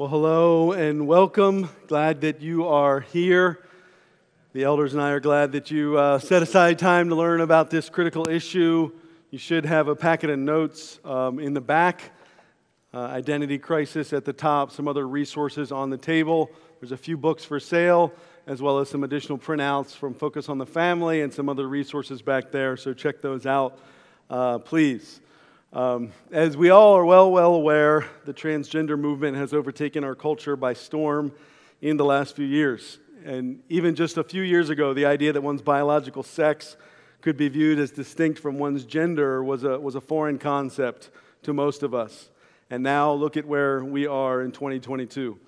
Well, hello and welcome. Glad that you are here. The elders and I are glad that you uh, set aside time to learn about this critical issue. You should have a packet of notes um, in the back, uh, identity crisis at the top, some other resources on the table. There's a few books for sale, as well as some additional printouts from Focus on the Family and some other resources back there. So check those out, uh, please. Um, as we all are well, well aware, the transgender movement has overtaken our culture by storm in the last few years. And even just a few years ago, the idea that one's biological sex could be viewed as distinct from one's gender was a, was a foreign concept to most of us. And now look at where we are in 2022.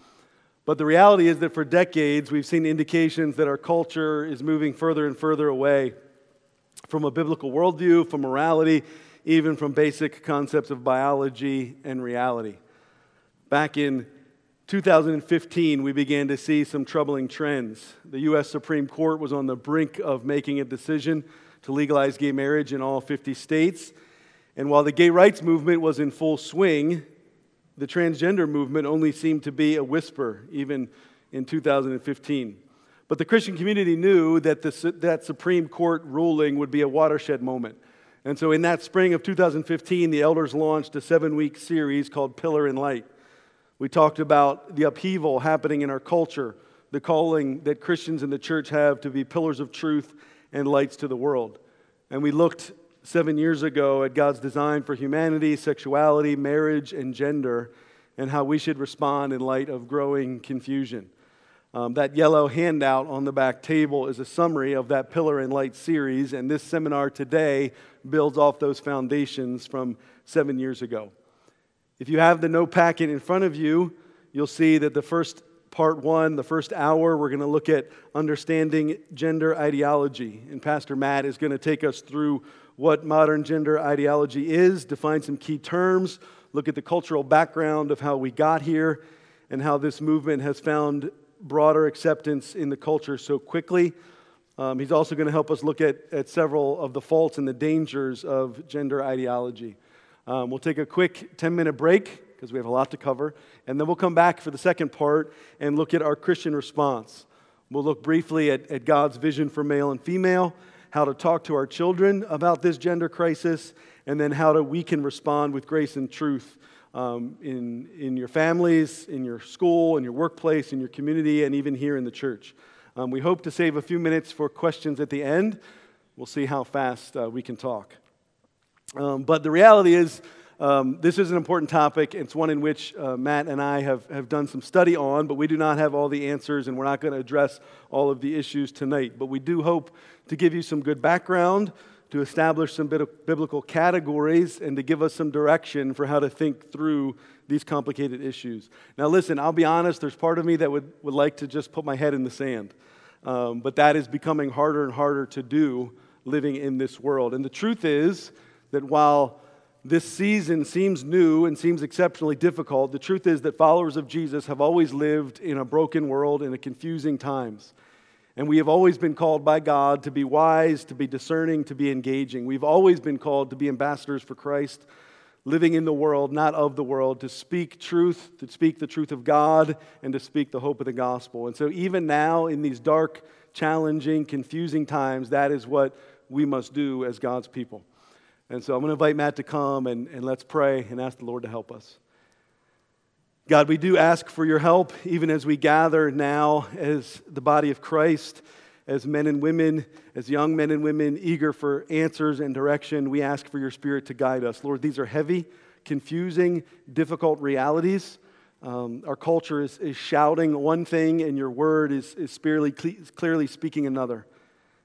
But the reality is that for decades, we've seen indications that our culture is moving further and further away from a biblical worldview, from morality, even from basic concepts of biology and reality. Back in 2015, we began to see some troubling trends. The U.S. Supreme Court was on the brink of making a decision to legalize gay marriage in all 50 states. And while the gay rights movement was in full swing, the transgender movement only seemed to be a whisper, even in 2015. But the Christian community knew that the, that Supreme Court ruling would be a watershed moment. And so, in that spring of 2015, the elders launched a seven week series called Pillar and Light. We talked about the upheaval happening in our culture, the calling that Christians in the church have to be pillars of truth and lights to the world. And we looked seven years ago at God's design for humanity, sexuality, marriage, and gender, and how we should respond in light of growing confusion. Um, that yellow handout on the back table is a summary of that Pillar and Light series, and this seminar today builds off those foundations from seven years ago. If you have the note packet in front of you, you'll see that the first part one, the first hour, we're going to look at understanding gender ideology. And Pastor Matt is going to take us through what modern gender ideology is, define some key terms, look at the cultural background of how we got here, and how this movement has found broader acceptance in the culture so quickly. Um, he's also going to help us look at, at several of the faults and the dangers of gender ideology. Um, we'll take a quick 10 minute break because we have a lot to cover, and then we'll come back for the second part and look at our Christian response. We'll look briefly at, at God's vision for male and female, how to talk to our children about this gender crisis, and then how to, we can respond with grace and truth um, in, in your families, in your school, in your workplace, in your community, and even here in the church. Um, we hope to save a few minutes for questions at the end. We'll see how fast uh, we can talk. Um, but the reality is, um, this is an important topic. It's one in which uh, Matt and I have, have done some study on, but we do not have all the answers, and we're not going to address all of the issues tonight. But we do hope to give you some good background, to establish some biblical categories and to give us some direction for how to think through these complicated issues. Now, listen, I'll be honest, there's part of me that would, would like to just put my head in the sand. Um, but that is becoming harder and harder to do living in this world. And the truth is that while this season seems new and seems exceptionally difficult, the truth is that followers of Jesus have always lived in a broken world in a confusing times. And we have always been called by God to be wise, to be discerning, to be engaging. We've always been called to be ambassadors for Christ, living in the world, not of the world, to speak truth, to speak the truth of God, and to speak the hope of the gospel. And so, even now, in these dark, challenging, confusing times, that is what we must do as God's people. And so, I'm going to invite Matt to come and, and let's pray and ask the Lord to help us. God, we do ask for your help even as we gather now as the body of Christ, as men and women, as young men and women eager for answers and direction. We ask for your spirit to guide us. Lord, these are heavy, confusing, difficult realities. Um, our culture is, is shouting one thing, and your word is, is clearly speaking another.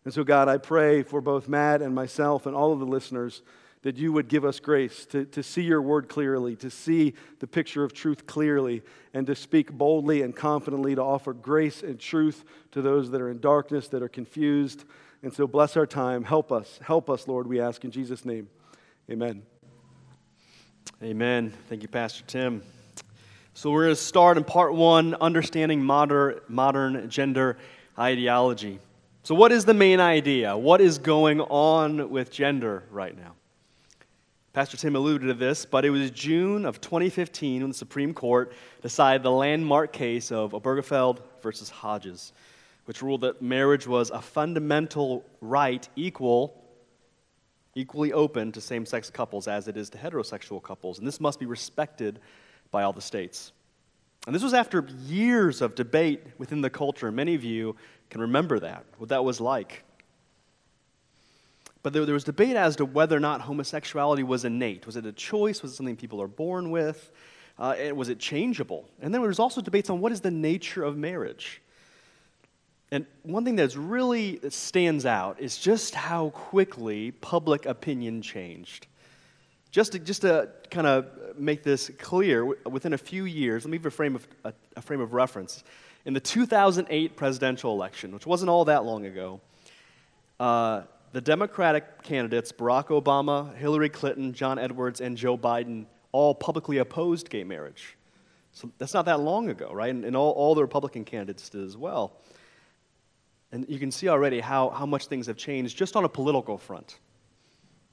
And so, God, I pray for both Matt and myself and all of the listeners that you would give us grace to, to see your word clearly, to see the picture of truth clearly, and to speak boldly and confidently, to offer grace and truth to those that are in darkness, that are confused. And so bless our time. Help us. Help us, Lord, we ask in Jesus' name. Amen. Amen. Thank you, Pastor Tim. So we're going to start in part one understanding modern, modern gender ideology. So, what is the main idea? What is going on with gender right now? Pastor Tim alluded to this, but it was June of 2015 when the Supreme Court decided the landmark case of Obergefell versus Hodges, which ruled that marriage was a fundamental right equal, equally open to same sex couples as it is to heterosexual couples. And this must be respected by all the states. And this was after years of debate within the culture. Many of you can remember that, what that was like. But there, there was debate as to whether or not homosexuality was innate. Was it a choice? Was it something people are born with? Uh, was it changeable? And then there was also debates on what is the nature of marriage. And one thing that's really stands out is just how quickly public opinion changed. Just to, just to kind of make this clear, within a few years, let me give a frame of, a, a frame of reference. In the 2008 presidential election, which wasn't all that long ago, uh, the Democratic candidates, Barack Obama, Hillary Clinton, John Edwards, and Joe Biden, all publicly opposed gay marriage. So that's not that long ago, right? And, and all, all the Republican candidates did as well. And you can see already how, how much things have changed just on a political front,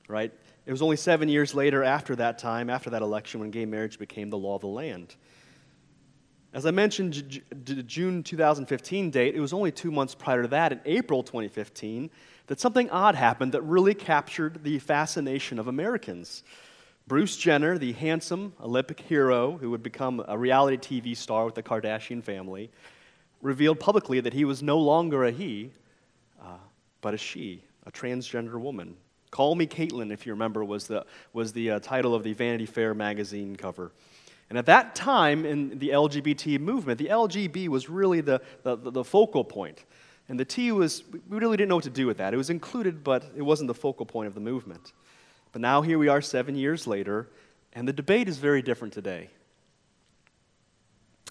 right? It was only seven years later, after that time, after that election, when gay marriage became the law of the land. As I mentioned, the June 2015 date, it was only two months prior to that, in April 2015, that something odd happened that really captured the fascination of Americans. Bruce Jenner, the handsome Olympic hero who would become a reality TV star with the Kardashian family, revealed publicly that he was no longer a he, uh, but a she, a transgender woman. Call Me Caitlyn, if you remember, was the, was the uh, title of the Vanity Fair magazine cover. And at that time in the LGBT movement, the LGB was really the, the, the, focal point. And the T was, we really didn't know what to do with that. It was included, but it wasn't the focal point of the movement. But now here we are seven years later, and the debate is very different today.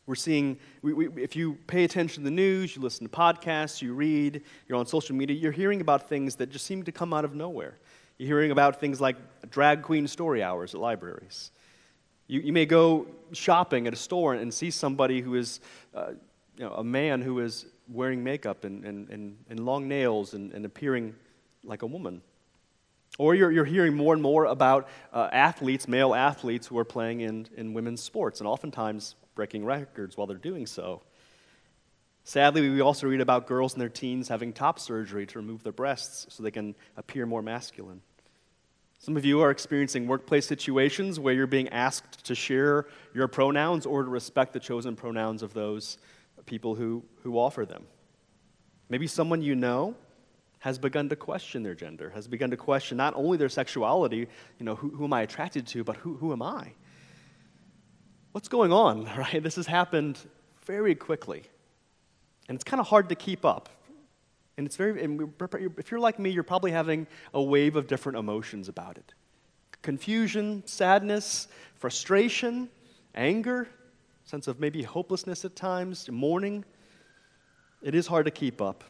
We're seeing, we, we, if you pay attention to the news, you listen to podcasts, you read, you're on social media, you're hearing about things that just seem to come out of nowhere. You're hearing about things like drag queen story hours at libraries. You, you may go shopping at a store and see somebody who is, uh, you know, a man who is wearing makeup and, and, and, and long nails and, and appearing like a woman. Or you're, you're hearing more and more about uh, athletes, male athletes, who are playing in, in women's sports and oftentimes breaking records while they're doing so. Sadly, we also read about girls in their teens having top surgery to remove their breasts so they can appear more masculine. Some of you are experiencing workplace situations where you're being asked to share your pronouns or to respect the chosen pronouns of those people who, who offer them. Maybe someone you know has begun to question their gender, has begun to question not only their sexuality, you know, who, who am I attracted to, but who, who am I? What's going on, right? This has happened very quickly. And it's kind of hard to keep up. And it's very, and if you're like me, you're probably having a wave of different emotions about it confusion, sadness, frustration, anger, sense of maybe hopelessness at times, mourning. It is hard to keep up.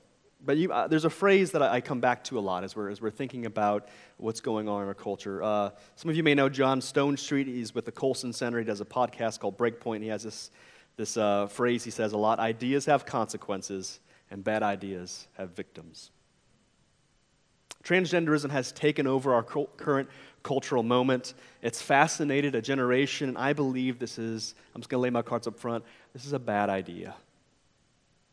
But you, uh, there's a phrase that I, I, come back to a lot as we're, as we're thinking about what's going on in our culture. Uh, some of you may know John Stonestreet. He's with the Colson Center. He does a podcast called Breakpoint. He has this, this uh, phrase he says a lot ideas have consequences, and bad ideas have victims. Transgenderism has taken over our current cultural moment. It's fascinated a generation, and I believe this is, I'm just going to lay my cards up front, this is a bad idea.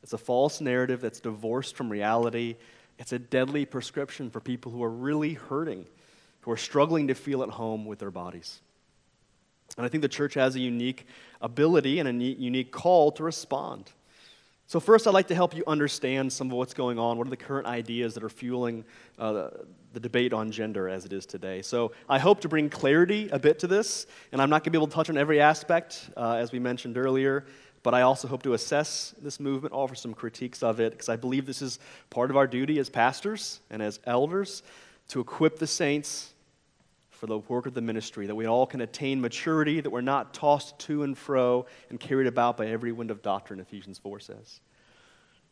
It's a false narrative that's divorced from reality. It's a deadly prescription for people who are really hurting, who are struggling to feel at home with their bodies. And I think the church has a unique ability and a unique call to respond. So, first, I'd like to help you understand some of what's going on. What are the current ideas that are fueling uh, the debate on gender as it is today? So, I hope to bring clarity a bit to this, and I'm not going to be able to touch on every aspect, uh, as we mentioned earlier, but I also hope to assess this movement, offer some critiques of it, because I believe this is part of our duty as pastors and as elders to equip the saints for the work of the ministry, that we all can attain maturity, that we're not tossed to and fro and carried about by every wind of doctrine, Ephesians 4 says.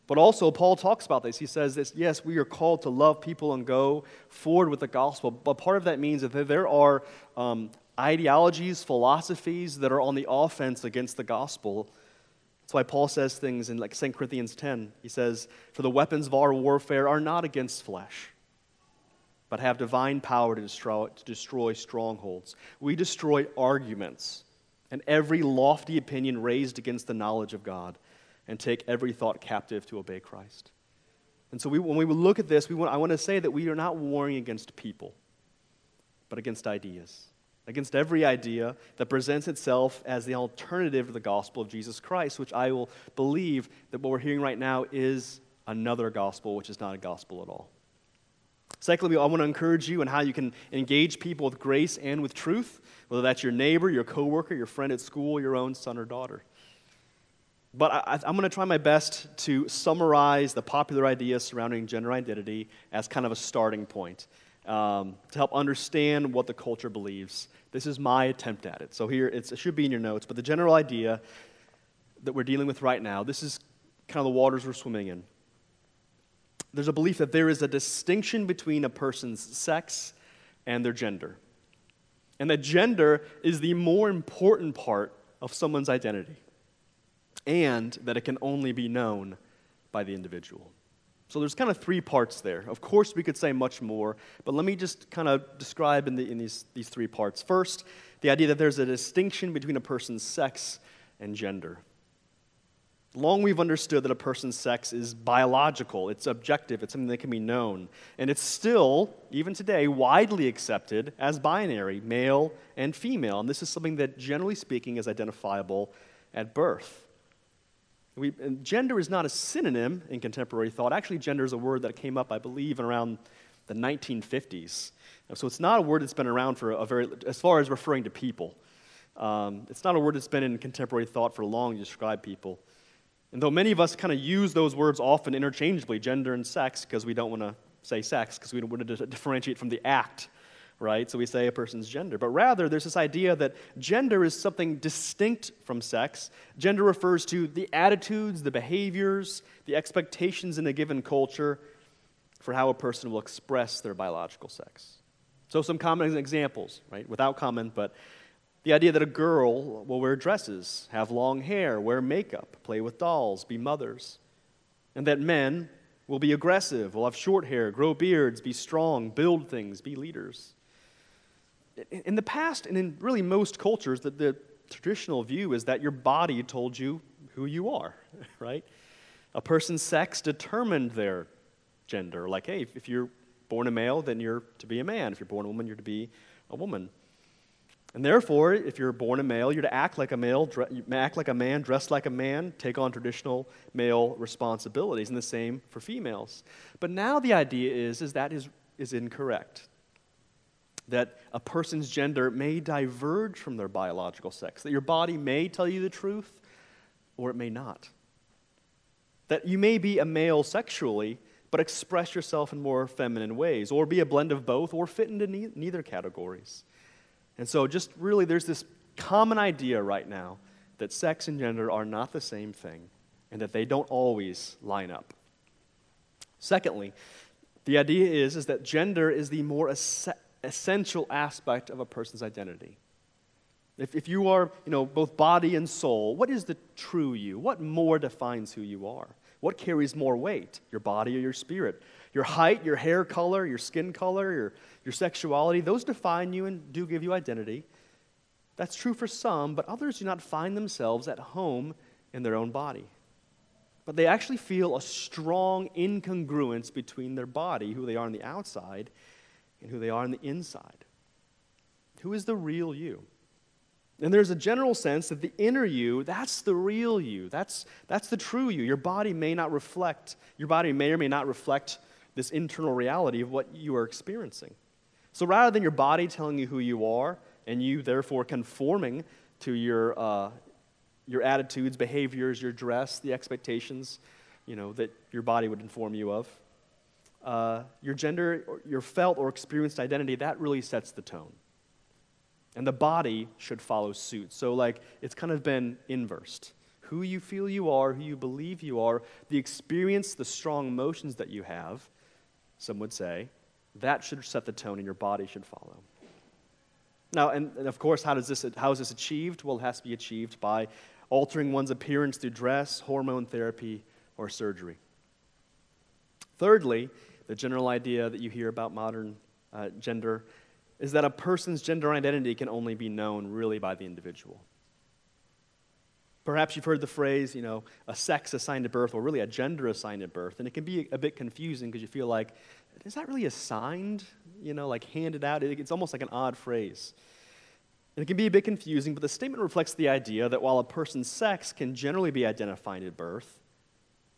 But also, Paul talks about this. He says this yes, we are called to love people and go forward with the gospel, but part of that means that there are um, ideologies, philosophies that are on the offense against the gospel. That's why Paul says things in like 2 Corinthians 10. He says, For the weapons of our warfare are not against flesh but have divine power to destroy, to destroy strongholds. We destroy arguments and every lofty opinion raised against the knowledge of God and take every thought captive to obey Christ. And so we, when we look at this, we want, I want to say that we are not warring against people, but against ideas. Against every idea that presents itself as the alternative to the gospel of Jesus Christ, which I will believe that what we're hearing right now is another gospel, which is not a gospel at all. Secondly, I want to encourage you in how you can engage people with grace and with truth, whether that's your neighbor, your coworker, your friend at school, your own son or daughter. But I, am going to try my best to summarize the popular ideas surrounding gender identity as kind of a starting point um, to help understand what the culture believes. This is my attempt at it. So here, it should be in your notes, but the general idea that we're dealing with right now, this is kind of the waters we're swimming in there's a belief that there is a distinction between a person's sex and their gender. And that gender is the more important part of someone's identity, and that it can only be known by the individual. So there's kind of three parts there. Of course, we could say much more, but let me just kind of describe in, the, in these, these three parts. First, the idea that there's a distinction between a person's sex and gender. Long we've understood that a person's sex is biological, it's objective, it's something that can be known. And it's still, even today, widely accepted as binary, male and female. And this is something that, generally speaking, is identifiable at birth. We, gender is not a synonym in contemporary thought. Actually, gender is a word that came up, I believe, in around the 1950s. So it's not a word that's been around for a very, as far as referring to people. Um, it's not a word that's been in contemporary thought for long to describe people. And though many of us kind of use those words often interchangeably, gender and sex, because we don't want to say sex, because we don't want to differentiate from the act, right? So we say a person's gender. But rather, there's this idea that gender is something distinct from sex. Gender refers to the attitudes, the behaviors, the expectations in a given culture for how a person will express their biological sex. So, some common examples, right? Without comment, but the idea that a girl will wear dresses, have long hair, wear makeup, play with dolls, be mothers. And that men will be aggressive, will have short hair, grow beards, be strong, build things, be leaders. In the past, and in really most cultures, the, the traditional view is that your body told you who you are, right? A person's sex determined their gender. Like, hey, if you're born a male, then you're to be a man. If you're born a woman, you're to be a woman. And therefore, if you're born a male, you're to act like a male, act like a man, dress like a man, take on traditional male responsibilities, and the same for females. But now the idea is, is that is, is incorrect. That a person's gender may diverge from their biological sex, that your body may tell you the truth, or it may not. That you may be a male sexually, but express yourself in more feminine ways, or be a blend of both, or fit into ne- neither categories. And so, just really, there's this common idea right now that sex and gender are not the same thing and that they don't always line up. Secondly, the idea is, is that gender is the more es- essential aspect of a person's identity. If, if you are, you know, both body and soul, what is the true you? What more defines who you are? What carries more weight, your body or your spirit? Your height, your hair color, your skin color, your, your sexuality, those define you and do give you identity. That's true for some, but others do not find themselves at home in their own body. But they actually feel a strong incongruence between their body, who they are on the outside, and who they are on the inside. Who is the real you? And there's a general sense that the inner you, that's the real you. That's, that's the true you. Your body may not reflect, your body may or may not reflect this internal reality of what you are experiencing. So rather than your body telling you who you are, and you therefore conforming to your, uh, your attitudes, behaviors, your dress, the expectations, you know, that your body would inform you of, uh, your gender, your felt or experienced identity, that really sets the tone. And the body should follow suit. So, like, it's kind of been inversed. Who you feel you are, who you believe you are, the experience, the strong emotions that you have, some would say, that should set the tone and your body should follow. Now, and, and, of course, how, does this, how is this achieved? Well, it has to be achieved by altering one's appearance through dress, hormone therapy, or surgery. Thirdly, the general idea that you hear about modern uh, gender is that a person's gender identity can only be known really by the individual. Perhaps you've heard the phrase, you know, a sex assigned at birth, or really a gender assigned at birth, and it can be a bit confusing because you feel like, is that really assigned? You know, like handed out? It's almost like an odd phrase. And it can be a bit confusing, but the statement reflects the idea that while a person's sex can generally be identified at birth,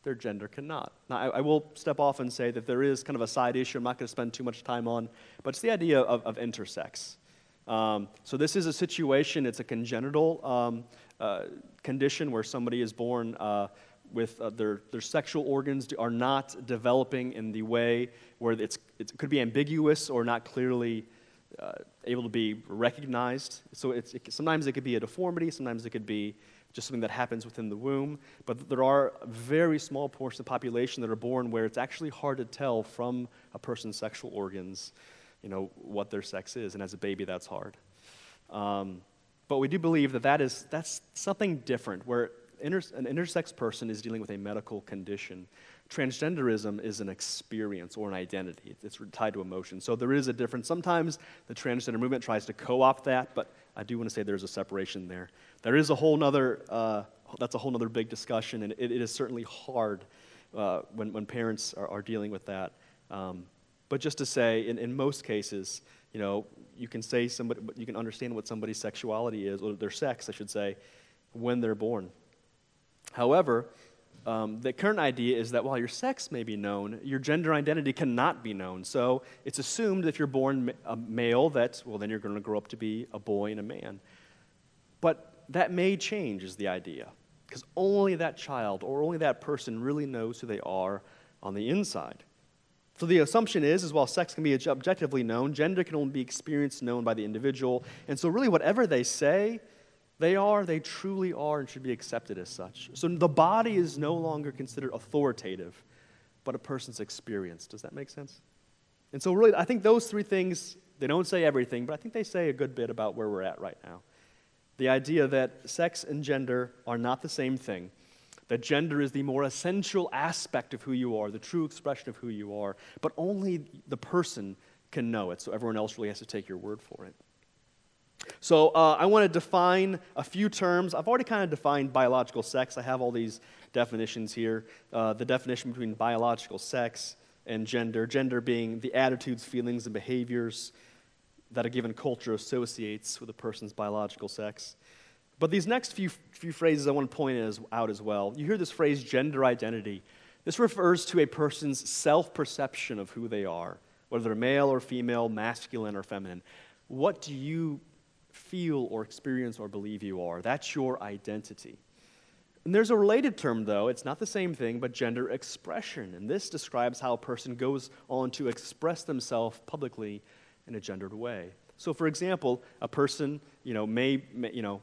their gender cannot. Now, I, I, will step off and say that there is kind of a side issue I'm not going to spend too much time on, but it's the idea of, of intersex. Um, so, this is a situation, it's a congenital um, uh, condition where somebody is born uh, with uh, their, their sexual organs are not developing in the way where it's, it could be ambiguous or not clearly uh, able to be recognized. So, it's, it, sometimes it could be a deformity, sometimes it could be just something that happens within the womb. But there are very small portions of the population that are born where it's actually hard to tell from a person's sexual organs, you know, what their sex is. And as a baby, that's hard. Um, but we do believe that, that is, that's something different, where inter- an intersex person is dealing with a medical condition. Transgenderism is an experience or an identity. It's tied to emotion. So there is a difference. Sometimes the transgender movement tries to co opt that, but I do want to say there's a separation there. There is a whole nother, uh, that's a whole other big discussion, and it, it is certainly hard uh, when, when parents are, are dealing with that. Um, but just to say, in, in most cases, you know, you can say somebody, you can understand what somebody's sexuality is, or their sex, I should say, when they're born. However, um, the current idea is that while your sex may be known, your gender identity cannot be known. So it's assumed if you're born a male that, well, then you're going to grow up to be a boy and a man. But that may change, is the idea. Because only that child or only that person really knows who they are on the inside. So the assumption is, is while sex can be objectively known, gender can only be experienced known by the individual. And so really whatever they say, they are, they truly are, and should be accepted as such. So the body is no longer considered authoritative, but a person's experience. Does that make sense? And so really, I think those three things, they don't say everything, but I think they say a good bit about where we're at right now the idea that sex and gender are not the same thing, that gender is the more essential aspect of who you are, the true expression of who you are, but only the person can know it, so everyone else really has to take your word for it. So uh, I want to define a few terms. I've already kind of defined biological sex. I have all these definitions here. Uh, the definition between biological sex and gender, gender being the attitudes, feelings, and behaviors that a given culture associates with a person's biological sex. But these next few, few phrases I want to point out as well. You hear this phrase, gender identity. This refers to a person's self perception of who they are, whether they're male or female, masculine or feminine. What do you feel or experience or believe you are? That's your identity. And there's a related term, though. It's not the same thing, but gender expression. And this describes how a person goes on to express themselves publicly in a gendered way. So, for example, a person, you know, may, may, you know,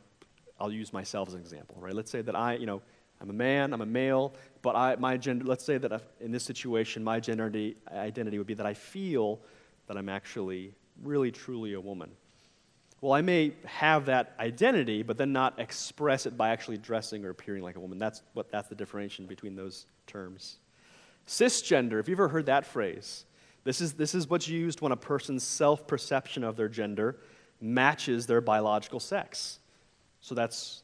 I'll use myself as an example, right? Let's say that I, you know, I'm a man, I'm a male, but I, my gender, let's say that in this situation, my gender identity would be that I feel that I'm actually really, truly a woman. Well, I may have that identity, but then not express it by actually dressing or appearing like a woman. That's, what, that's the differentiation between those terms. Cisgender, if you've ever heard that phrase, this is, this is what's used when a person's self perception of their gender matches their biological sex. So that's,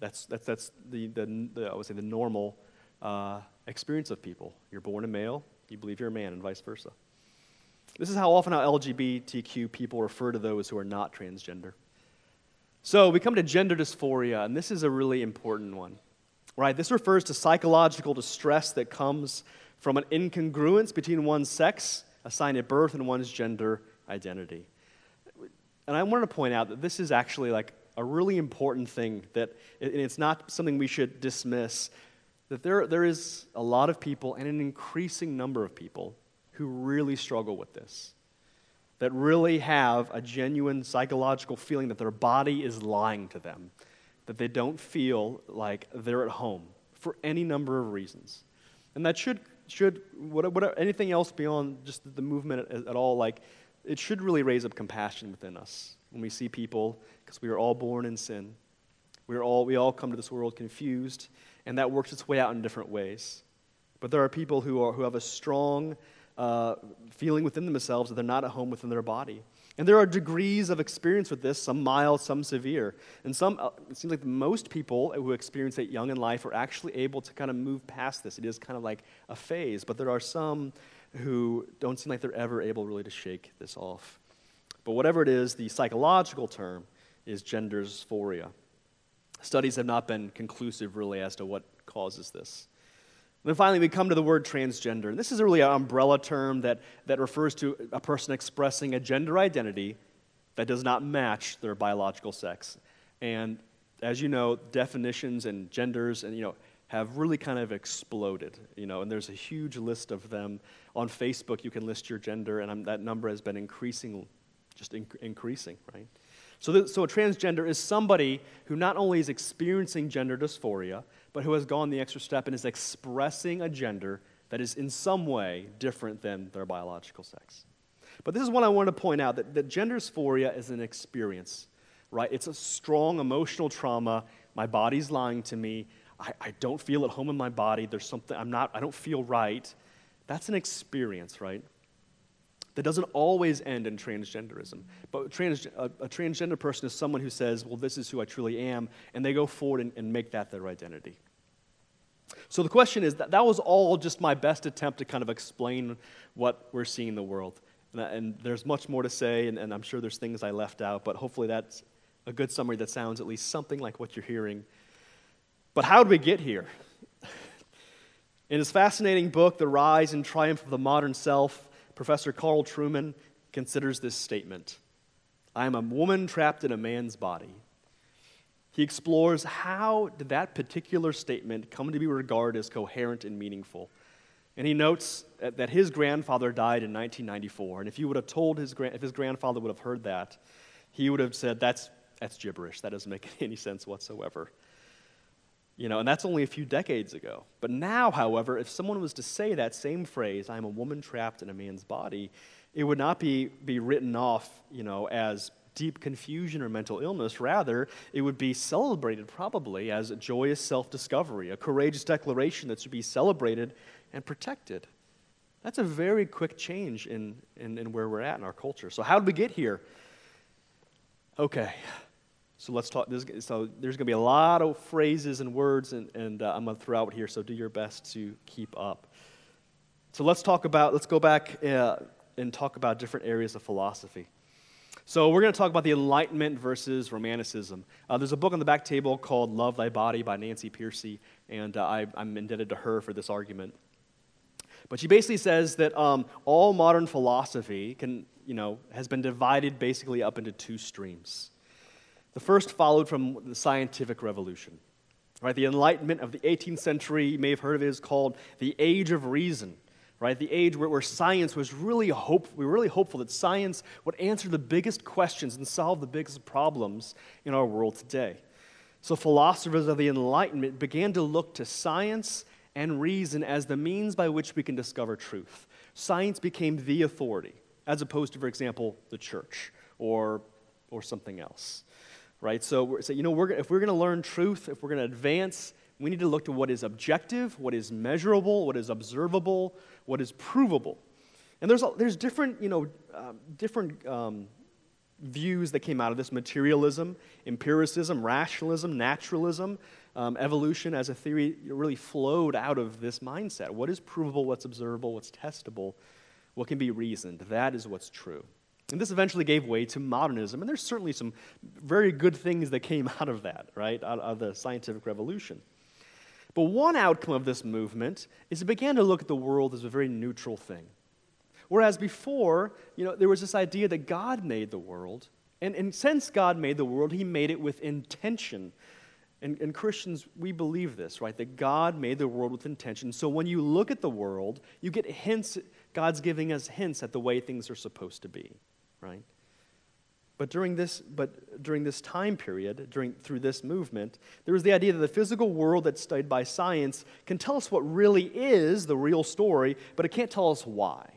that's, that's, that's the, the, the I would say the normal uh, experience of people. You're born a male, you believe you're a man, and vice versa. This is how often how LGBTQ people refer to those who are not transgender. So we come to gender dysphoria, and this is a really important one. Right? This refers to psychological distress that comes from an incongruence between one's sex assigned at birth and one's gender identity. And I wanted to point out that this is actually like a really important thing that it's not something we should dismiss that there, there is a lot of people and an increasing number of people who really struggle with this that really have a genuine psychological feeling that their body is lying to them that they don't feel like they're at home for any number of reasons. And that should should, what, whatever, anything else beyond just the movement at, at all, like, it should really raise up compassion within us when we see people, because we are all born in sin. We, are all, we all come to this world confused, and that works its way out in different ways. But there are people who, are, who have a strong uh, feeling within themselves that they're not at home within their body. And there are degrees of experience with this, some mild, some severe. And some, uh, it seems like most people who experience it young in life are actually able to kind of move past this. It is kind of like a phase, but there are some who don't seem like they're ever able really to shake this off. But whatever it is, the psychological term is gender dysphoria. Studies have not been conclusive really as to what causes this. And then finally, we come to the word transgender. And this is really an umbrella term that, that refers to a person expressing a gender identity that does not match their biological sex. And as you know, definitions and genders and, you know, have really kind of exploded, you know, and there's a huge list of them. On Facebook, you can list your gender, and I'm, that number has been increasing, just inc- increasing, right? So, the, so a transgender is somebody who not only is experiencing gender dysphoria, but who has gone the extra step and is expressing a gender that is in some way different than their biological sex. But this is what I want to point out that, that gender dysphoria is an experience, right? It's a strong emotional trauma. My body's lying to me. I, I don't feel at home in my body. There's something, I'm not, I don't feel right. That's an experience, right? That doesn't always end in transgenderism. But trans, a, a, transgender person is someone who says, well, this is who I truly am, and they go forward and, and make that their identity. So the question is that, that was all just my best attempt to kind of explain what we're seeing in the world. And, and there's much more to say, and, and I'm sure there's things I left out, but hopefully that's a good summary that sounds at least something like what you're hearing. But how did we get here? In his fascinating book, The Rise and Triumph of the Modern Self, Professor Carl Trueman considers this statement I am a woman trapped in a man's body. He explores how did that particular statement come to be regarded as coherent and meaningful. And he notes that his grandfather died in 1994. And if you would have told his, if his grandfather would have heard that, he would have said, that's, that's gibberish. That doesn't make any sense whatsoever. You know, and that's only a few decades ago. But now, however, if someone was to say that same phrase, I'm a woman trapped in a man's body, it would not be, be written off, you know, as deep confusion or mental illness. Rather, it would be celebrated probably as a joyous self discovery, a courageous declaration that should be celebrated and protected. That's a very quick change in, in, in where we're at in our culture. So, how did we get here? Okay, so let's talk. This, so there's going to be a lot of phrases and words, and, and uh, I'm going to throw out here. So do your best to keep up. So let's talk about. Let's go back uh, and talk about different areas of philosophy. So we're going to talk about the Enlightenment versus Romanticism. Uh, there's a book on the back table called "Love Thy Body" by Nancy Pearcey, and uh, I, am indebted to her for this argument. But she basically says that um, all modern philosophy can, you know, has been divided basically up into two streams. The first followed from the scientific revolution. Right, the Enlightenment of the 18th century, you may have heard of it, is called the Age of Reason. Right, the age where, where science was really hope, we were really hopeful that science would answer the biggest questions and solve the biggest problems in our world today. So philosophers of the Enlightenment began to look to science and reason as the means by which we can discover truth. Science became the authority, as opposed to, for example, the church or, or something else right? So, so you know, we're, if we're going to learn truth, if we're going to advance, we need to look to what is objective, what is measurable, what is observable, what is provable. And there's, there's different, you know, uh, different um, views that came out of this materialism, empiricism, rationalism, naturalism, um, evolution as a theory really flowed out of this mindset. What is provable, what's observable, what's testable, what can be reasoned? That is what's true. And this eventually gave way to modernism, and there's certainly some very good things that came out of that, right, out of the scientific revolution. But one outcome of this movement is it began to look at the world as a very neutral thing. Whereas before, you know, there was this idea that God made the world, and, and since God made the world, he made it with intention. And, and Christians, we believe this, right? That God made the world with intention. So when you look at the world, you get hints, God's giving us hints at the way things are supposed to be right? But during this, but during this time period, during, through this movement, there was the idea that the physical world that's studied by science can tell us what really is the real story, but it can't tell us why.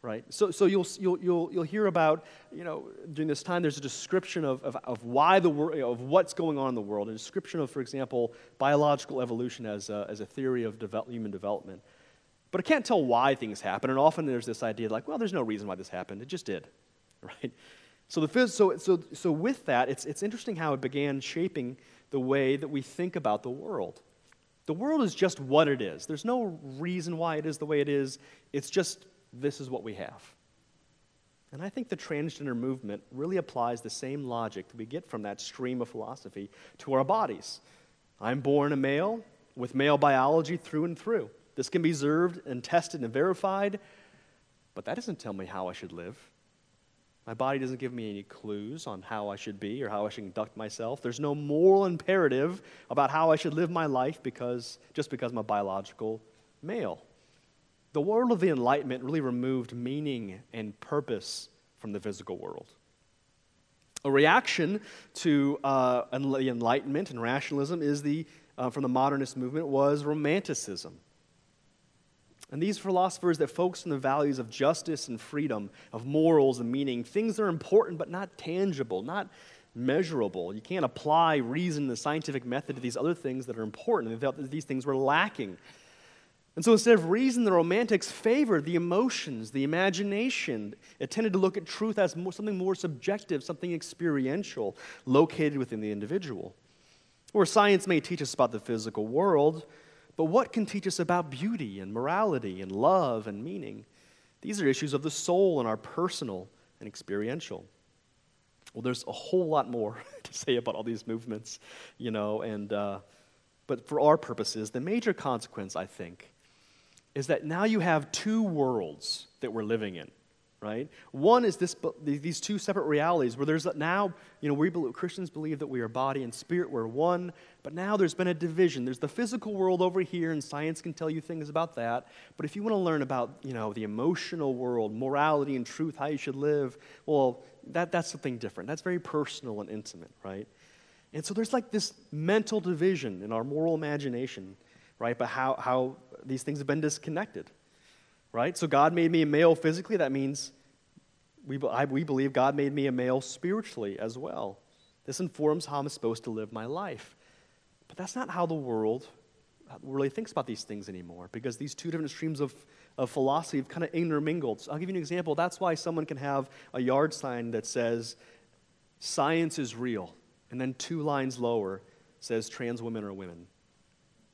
Right? So, so you'll, you'll, you'll, you'll hear about, you know, during this time, there's a description of, of, of why the you know, of what's going on in the world, a description of, for example, biological evolution as a, as a theory of develop, human development. But I can't tell why things happen. And often there's this idea like, well, there's no reason why this happened. It just did, right? So, the phys- so, so, so with that, it's, it's interesting how it began shaping the way that we think about the world. The world is just what it is. There's no reason why it is the way it is. It's just this is what we have. And I think the transgender movement really applies the same logic that we get from that stream of philosophy to our bodies. I'm born a male with male biology through and through. This can be observed and tested and verified, but that doesn't tell me how I should live. My body doesn't give me any clues on how I should be or how I should conduct myself. There's no moral imperative about how I should live my life because, just because I'm a biological male. The world of the Enlightenment really removed meaning and purpose from the physical world. A reaction to uh, the Enlightenment and rationalism is the, uh, from the modernist movement was Romanticism. And these philosophers that focus on the values of justice and freedom, of morals and meaning, things that are important but not tangible, not measurable. You can't apply reason, the scientific method to these other things that are important. They thought that these things were lacking. And so instead of reason, the Romantics favored the emotions, the imagination. It tended to look at truth as more, something more subjective, something experiential, located within the individual. Or science may teach us about the physical world, but what can teach us about beauty and morality and love and meaning? These are issues of the soul and our personal and experiential. Well, there's a whole lot more to say about all these movements, you know, and, uh, but for our purposes, the major consequence, I think, is that now you have two worlds that we're living in right? One is this, these two separate realities where there's now, you know, we believe, Christians believe that we are body and spirit, we're one, but now there's been a division. There's the physical world over here, and science can tell you things about that. But if you want to learn about, you know, the emotional world, morality and truth, how you should live, well, that, that's something different. That's very personal and intimate, right? And so there's like this mental division in our moral imagination, right? But how, how these things have been disconnected right? So God made me a male physically. That means we, I, we believe God made me a male spiritually as well. This informs how I'm supposed to live my life. But that's not how the world really thinks about these things anymore because these two different streams of, of philosophy have kind of intermingled. So I'll give you an example. That's why someone can have a yard sign that says, Science is real. And then two lines lower says, Trans women are women.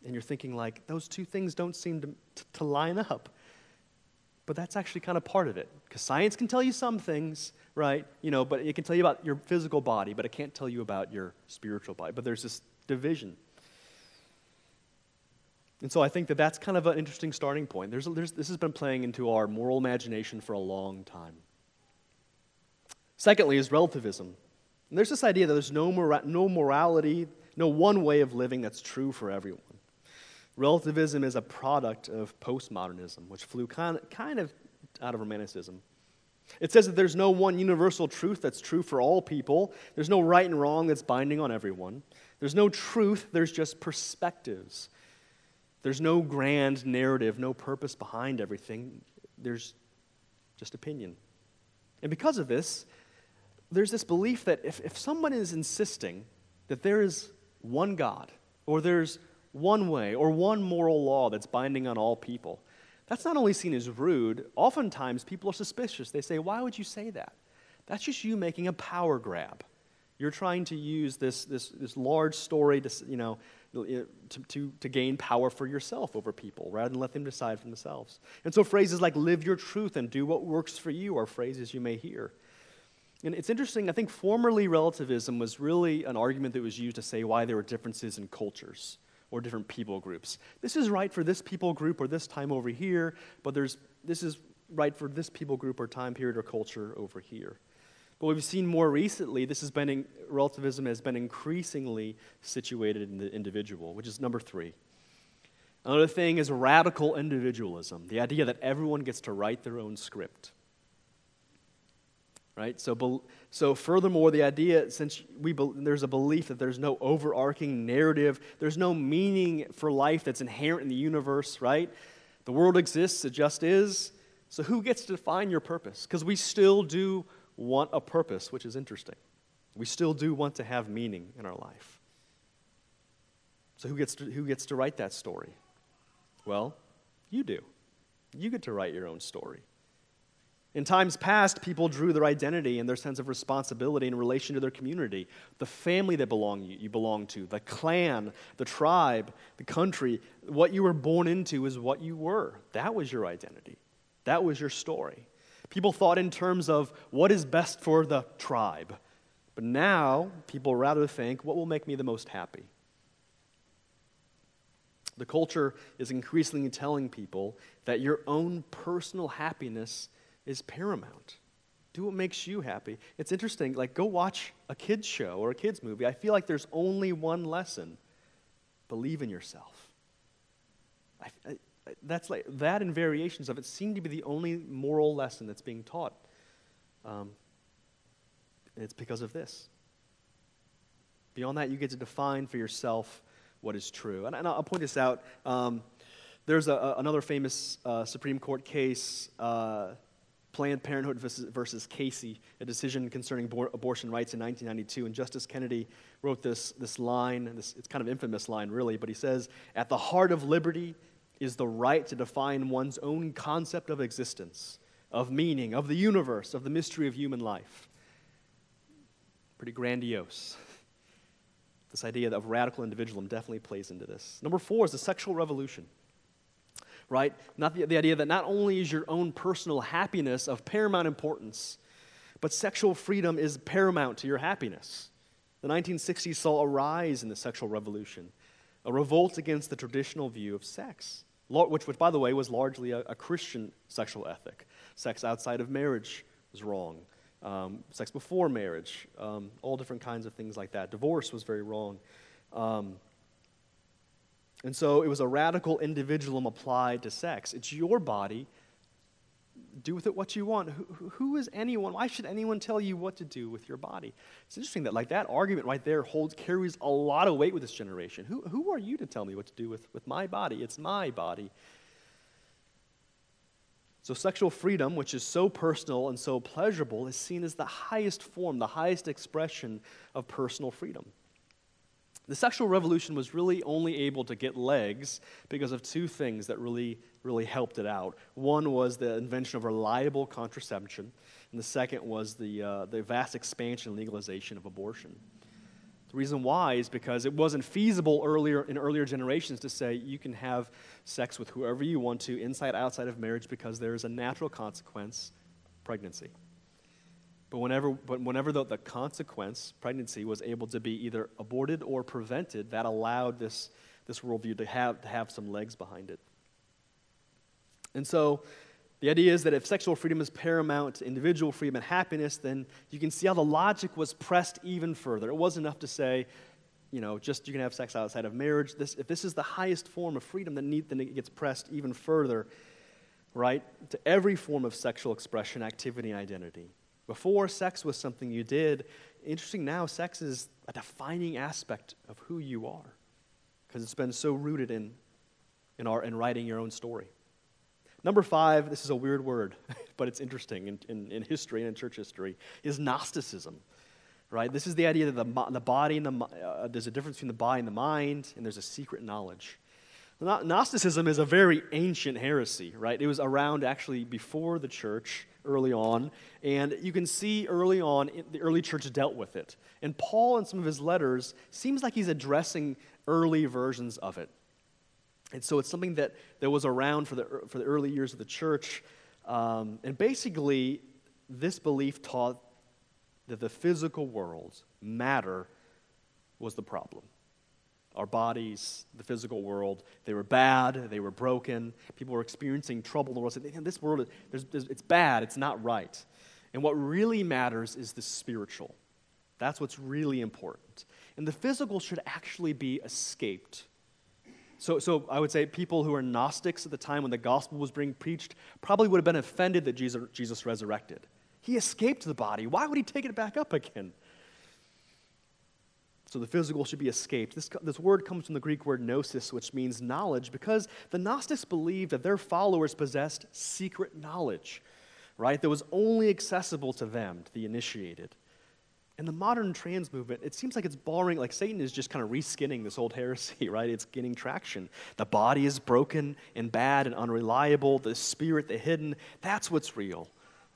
And you're thinking, like, those two things don't seem to, to, to line up but that's actually kind of part of it. Because science can tell you some things, right? You know, but it can tell you about your physical body, but it can't tell you about your spiritual body. But there's this division. And so I think that that's kind of an interesting starting point. There's, there's, this has been playing into our moral imagination for a long time. Secondly, is relativism. And there's this idea that there's no, mora- no morality, no one way of living that's true for everyone. Relativism is a product of postmodernism, which flew kind of, out of Romanticism. It says that there's no one universal truth that's true for all people. There's no right and wrong that's binding on everyone. There's no truth, there's just perspectives. There's no grand narrative, no purpose behind everything. There's just opinion. And because of this, there's this belief that if, if someone is insisting that there is one God, or there's one way or one moral law that's binding on all people, that's not only seen as rude, oftentimes people are suspicious. They say, Why would you say that? That's just you making a power grab. You're trying to use this, this, this large story to, you know, to, to, to gain power for yourself over people rather than let them decide for themselves. And so phrases like live your truth and do what works for you are phrases you may hear. And it's interesting, I think formerly relativism was really an argument that was used to say why there were differences in cultures or different people groups. This is right for this people group or this time over here, but there's, this is right for this people group or time period or culture over here. But we've seen more recently, this has been in, relativism has been increasingly situated in the individual, which is number three. Another thing is radical individualism, the idea that everyone gets to write their own script right? So, so furthermore, the idea, since we there's a belief that there's no overarching narrative, there's no meaning for life that's inherent in the universe, right? The world exists, it just is. So who gets to define your purpose? Because we still do want a purpose, which is interesting. We still do want to have meaning in our life. So who gets to, who gets to write that story? Well, you do. You get to write your own story. In times past, people drew their identity and their sense of responsibility in relation to their community, the family that belong, you belong to, the clan, the tribe, the country. What you were born into is what you were. That was your identity. That was your story. People thought in terms of what is best for the tribe. But now, people rather think, what will make me the most happy? The culture is increasingly telling people that your own personal happiness is paramount. Do what makes you happy. It's interesting, like, go watch a kid's show or a kid's movie. I feel like there's only one lesson believe in yourself. I, I, that's like, that and variations of it seem to be the only moral lesson that's being taught. Um, and it's because of this. Beyond that, you get to define for yourself what is true. And, and I'll point this out. Um, there's a, another famous uh, Supreme Court case. Uh, Planned Parenthood versus, Casey, a decision concerning abortion rights in 1992. And Justice Kennedy wrote this, this line, this, it's kind of infamous line, really, but he says, At the heart of liberty is the right to define one's own concept of existence, of meaning, of the universe, of the mystery of human life. Pretty grandiose. This idea of radical individualism definitely plays into this. Number four is the sexual revolution right? Not the, the idea that not only is your own personal happiness of paramount importance, but sexual freedom is paramount to your happiness. The 1960s saw a rise in the sexual revolution, a revolt against the traditional view of sex, which, which by the way, was largely a, a Christian sexual ethic. Sex outside of marriage was wrong. Um, sex before marriage, um, all different kinds of things like that. Divorce was very wrong. Um, and so it was a radical individualism applied to sex. It's your body. Do with it what you want. Who, who is anyone? Why should anyone tell you what to do with your body? It's interesting that like that argument right there holds carries a lot of weight with this generation. Who, who are you to tell me what to do with, with my body? It's my body. So, sexual freedom, which is so personal and so pleasurable, is seen as the highest form, the highest expression of personal freedom. The sexual revolution was really only able to get legs because of two things that really, really helped it out. One was the invention of reliable contraception, and the second was the, uh, the vast expansion and legalization of abortion. The reason why is because it wasn't feasible earlier in earlier generations to say you can have sex with whoever you want to, inside, outside of marriage, because there is a natural consequence pregnancy. But whenever, but whenever the, the consequence, pregnancy, was able to be either aborted or prevented, that allowed this, this worldview to have, to have some legs behind it. And so the idea is that if sexual freedom is paramount to individual freedom and happiness, then you can see how the logic was pressed even further. It wasn't enough to say, you know, just you can have sex outside of marriage. This, if this is the highest form of freedom, then, need, then it gets pressed even further, right, to every form of sexual expression, activity, and identity. Before, sex was something you did. Interesting now, sex is a defining aspect of who you are because it's been so rooted in, in, our, in writing your own story. Number five, this is a weird word, but it's interesting in, in, in history and in church history, is Gnosticism. Right? This is the idea that the, the body and the, uh, there's a difference between the body and the mind, and there's a secret knowledge. Gnosticism is a very ancient heresy, right? It was around actually before the church early on. And you can see early on, the early church dealt with it. And Paul, in some of his letters, seems like he's addressing early versions of it. And so it's something that, that was around for the, for the early years of the church. Um, and basically, this belief taught that the physical world, matter, was the problem our bodies, the physical world. They were bad, they were broken. People were experiencing trouble in the world. Said, this world, there's, there's, it's bad, it's not right. And what really matters is the spiritual. That's what's really important. And the physical should actually be escaped. So, so I would say people who are Gnostics at the time when the gospel was being preached probably would have been offended that Jesus, Jesus resurrected. He escaped the body. Why would he take it back up again? So the physical should be escaped. This, this word comes from the Greek word gnosis, which means knowledge, because the Gnostics believed that their followers possessed secret knowledge, right? That was only accessible to them, to the initiated. And the modern trans movement, it seems like it's borrowing, like Satan is just kind of reskinning this old heresy, right? It's gaining traction. The body is broken and bad and unreliable. The spirit, the hidden, that's what's real.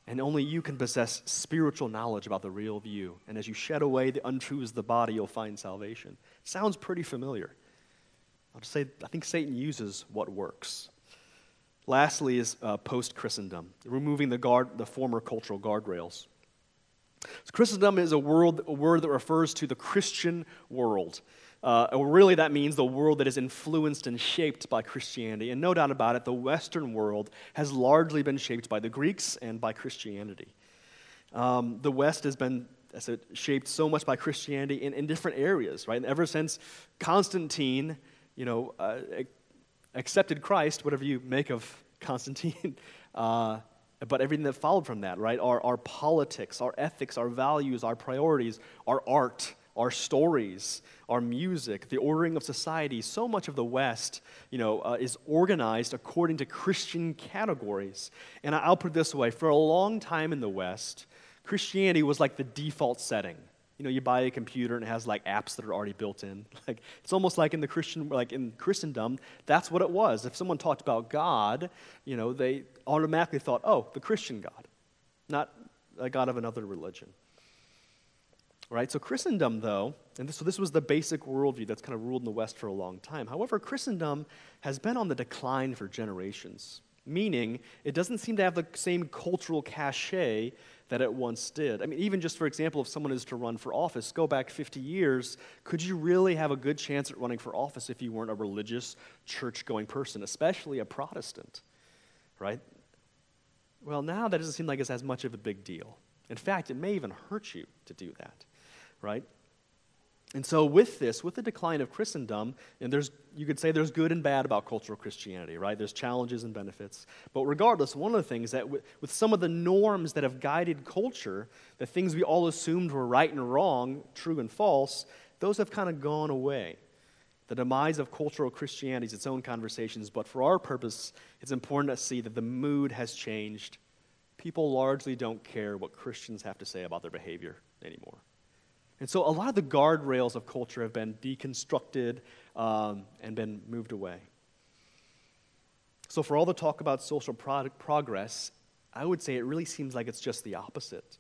And only you can possess spiritual knowledge about the real view. And as you shed away the untruths of the body, you'll find salvation. Sounds pretty familiar. I'll just say, I think Satan uses what works. Lastly, is uh, post Christendom, removing the, guard, the former cultural guardrails. So Christendom is a, world, a word that refers to the Christian world. Uh, really, that means the world that is influenced and shaped by Christianity. And no doubt about it, the Western world has largely been shaped by the Greeks and by Christianity. Um, the West has been as it, shaped so much by Christianity in, in different areas, right? And ever since Constantine, you know, uh, accepted Christ, whatever you make of Constantine, uh, but everything that followed from that, right? Our, our politics, our ethics, our values, our priorities, our art, our stories, our music, the ordering of society. So much of the West, you know, uh, is organized according to Christian categories. And I'll put it this way: for a long time in the West, Christianity was like the default setting you know, you buy a computer and it has like apps that are already built in. Like it's almost like in the Christian, like in Christendom, that's what it was. If someone talked about God, you know, they automatically thought, oh, the Christian God, not a God of another religion. Right? So Christendom, though, and this, so this was the basic worldview that's kind of ruled in the West for a long time. However, Christendom has been on the decline for generations, meaning it doesn't seem to have the same cultural cachet that it once did. I mean, even just for example, if someone is to run for office, go back 50 years, could you really have a good chance at running for office if you weren't a religious, church going person, especially a Protestant? Right? Well, now that doesn't seem like it's as much of a big deal. In fact, it may even hurt you to do that, right? And so, with this, with the decline of Christendom, and there's, you could say there's good and bad about cultural Christianity, right? There's challenges and benefits. But regardless, one of the things that with, with some of the norms that have guided culture, the things we all assumed were right and wrong, true and false, those have kind of gone away. The demise of cultural Christianity is its own conversations, but for our purpose, it's important to see that the mood has changed. People largely don't care what Christians have to say about their behavior anymore. And so a lot of the guardrails of culture have been deconstructed um, and been moved away. So, for all the talk about social progress, I would say it really seems like it's just the opposite.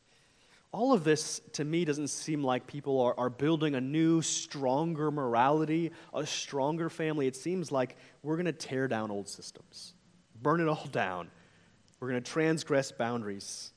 All of this, to me, doesn't seem like people are, are building a new, stronger morality, a stronger family. It seems like we're going to tear down old systems, burn it all down. We're going to transgress boundaries.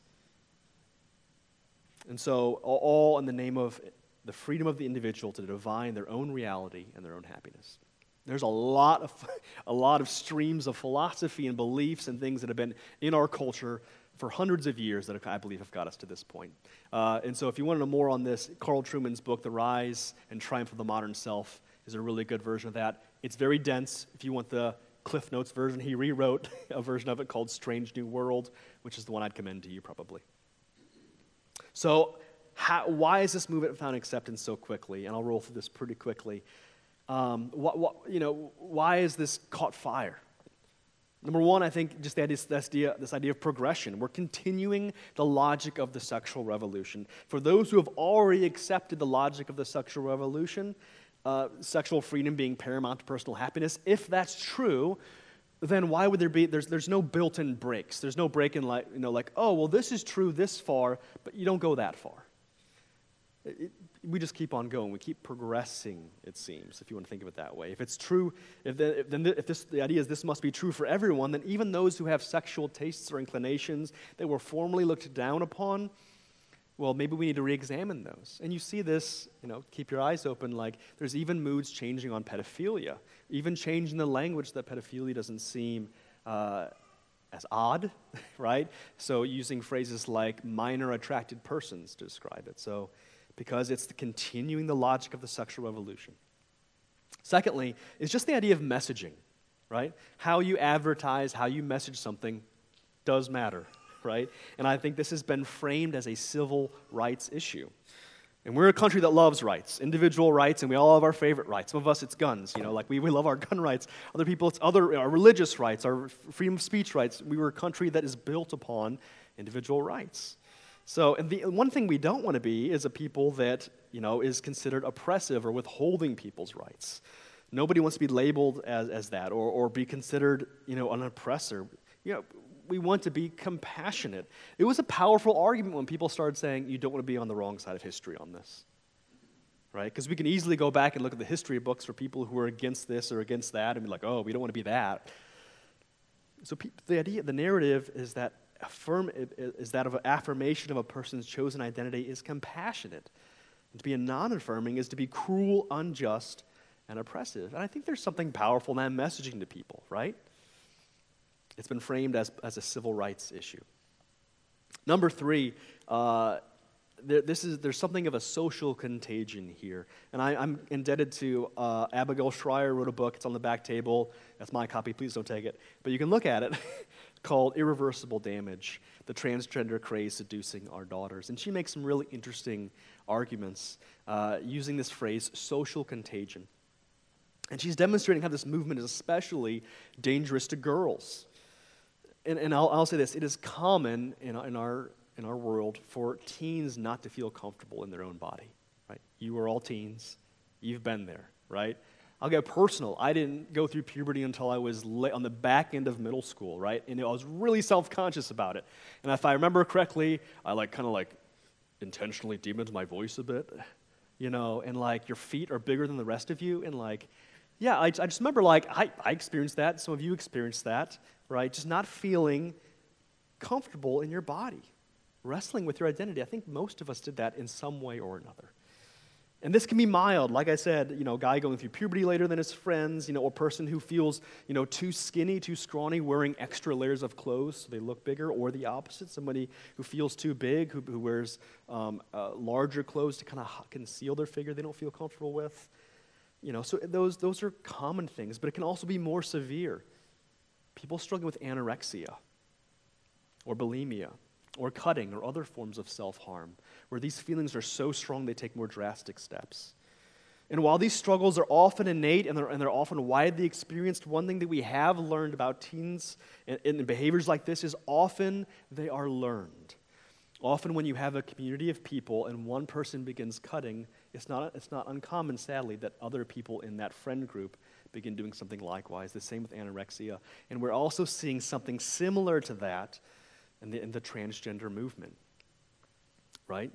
And so, all in the name of the freedom of the individual to divine their own reality and their own happiness. There's a lot of, a lot of streams of philosophy and beliefs and things that have been in our culture for hundreds of years that I believe have got us to this point. Uh, and so, if you want to know more on this, Carl Trueman's book, The Rise and Triumph of the Modern Self, is a really good version of that. It's very dense. If you want the Cliff Notes version, he rewrote a version of it called Strange New World, which is the one I'd commend to you probably. So, how, why is this movement found acceptance so quickly? And I'll roll through this pretty quickly. Um, what, what, you know, why is this caught fire? Number one, I think just that is this idea, this idea of progression. We're continuing the logic of the sexual revolution. For those who have already accepted the logic of the sexual revolution, uh, sexual freedom being paramount to personal happiness, if that's true, then why would there be there's, there's no built-in breaks there's no break in like you know like oh well this is true this far but you don't go that far it, we just keep on going. We keep progressing, it seems, if you want to think of it that way. If it's true, if, the, if, then if this, the idea is this must be true for everyone, then even those who have sexual tastes or inclinations that were formerly looked down upon, well, maybe we need to re examine those. And you see this, you know, keep your eyes open, like there's even moods changing on pedophilia, even changing the language that pedophilia doesn't seem. Uh, as odd, right? So, using phrases like minor attracted persons to describe it. So, because it's the continuing the logic of the sexual revolution. Secondly, is just the idea of messaging, right? How you advertise, how you message something does matter, right? And I think this has been framed as a civil rights issue. And we're a country that loves rights, individual rights, and we all have our favorite rights. Some of us, it's guns, you know, like we, we love our gun rights. Other people, it's other our religious rights, our freedom of speech rights. We were a country that is built upon individual rights. So, and the one thing we don't want to be is a people that, you know, is considered oppressive or withholding people's rights. Nobody wants to be labeled as, as that or, or be considered, you know, an oppressor. You know, we want to be compassionate. It was a powerful argument when people started saying, you don't want to be on the wrong side of history on this. Right? Because we can easily go back and look at the history books for people who are against this or against that and be like, oh, we don't want to be that. So the idea, the narrative is that affirm, is that of affirmation of a person's chosen identity is compassionate. And to be a non-affirming is to be cruel, unjust, and oppressive. And I think there's something powerful in that messaging to people, right? It's been framed as, as a civil rights issue. Number three, uh, there, this is, there's something of a social contagion here. And I, am indebted to uh, Abigail Shrier, wrote a book. It's on the back table. That's my copy. Please don't take it. But you can look at it called Irreversible Damage The Transgender Craze Seducing Our Daughters. And she makes some really interesting arguments uh, using this phrase, social contagion. And she's demonstrating how this movement is especially dangerous to girls. And, and I'll, I'll say this it is common in, in, our, in our world for teens not to feel comfortable in their own body. Right? You are all teens, you've been there, right? I'll get personal. I didn't go through puberty until I was on the back end of middle school, right? And I was really self conscious about it. And if I remember correctly, I like kind of like intentionally deepened my voice a bit, you know, and like your feet are bigger than the rest of you. And like, yeah, I, I just remember like I, I experienced that. Some of you experienced that, right? Just not feeling comfortable in your body, wrestling with your identity. I think most of us did that in some way or another. And this can be mild, like I said, you know, guy going through puberty later than his friends, you know, a person who feels, you know, too skinny, too scrawny, wearing extra layers of clothes so they look bigger, or the opposite, somebody who feels too big, who, who wears um, uh, larger clothes to kind of conceal their figure they don't feel comfortable with. You know, so those, those are common things, but it can also be more severe. People struggling with anorexia or bulimia or cutting or other forms of self harm, where these feelings are so strong they take more drastic steps. And while these struggles are often innate and they're, and they're often widely experienced, one thing that we have learned about teens and, and behaviors like this is often they are learned. Often, when you have a community of people and one person begins cutting, it's not, it's not uncommon, sadly, that other people in that friend group begin doing something likewise. The same with anorexia. And we're also seeing something similar to that in the, in the transgender movement, right?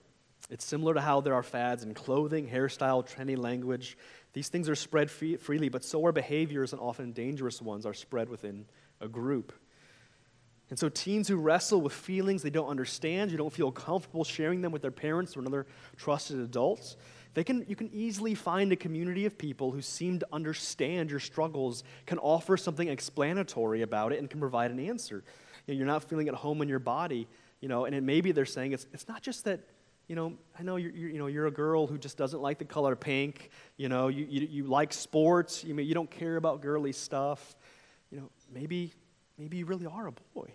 It's similar to how there are fads in clothing, hairstyle, trendy language. These things are spread free, freely, but so are behaviors, and often dangerous ones, are spread within a group. And so, teens who wrestle with feelings they don't understand, you don't feel comfortable sharing them with their parents or another trusted adults, they can, you can easily find a community of people who seem to understand your struggles, can offer something explanatory about it, and can provide an answer you know, you're not feeling at home in your body, you know, and it, maybe they're saying it's, it's not just that, you know, I know you're, you're, you know, you're a girl who just doesn't like the color pink, you know, you, you, you like sports, you, you don't care about girly stuff, you know, maybe, maybe you really are a boy.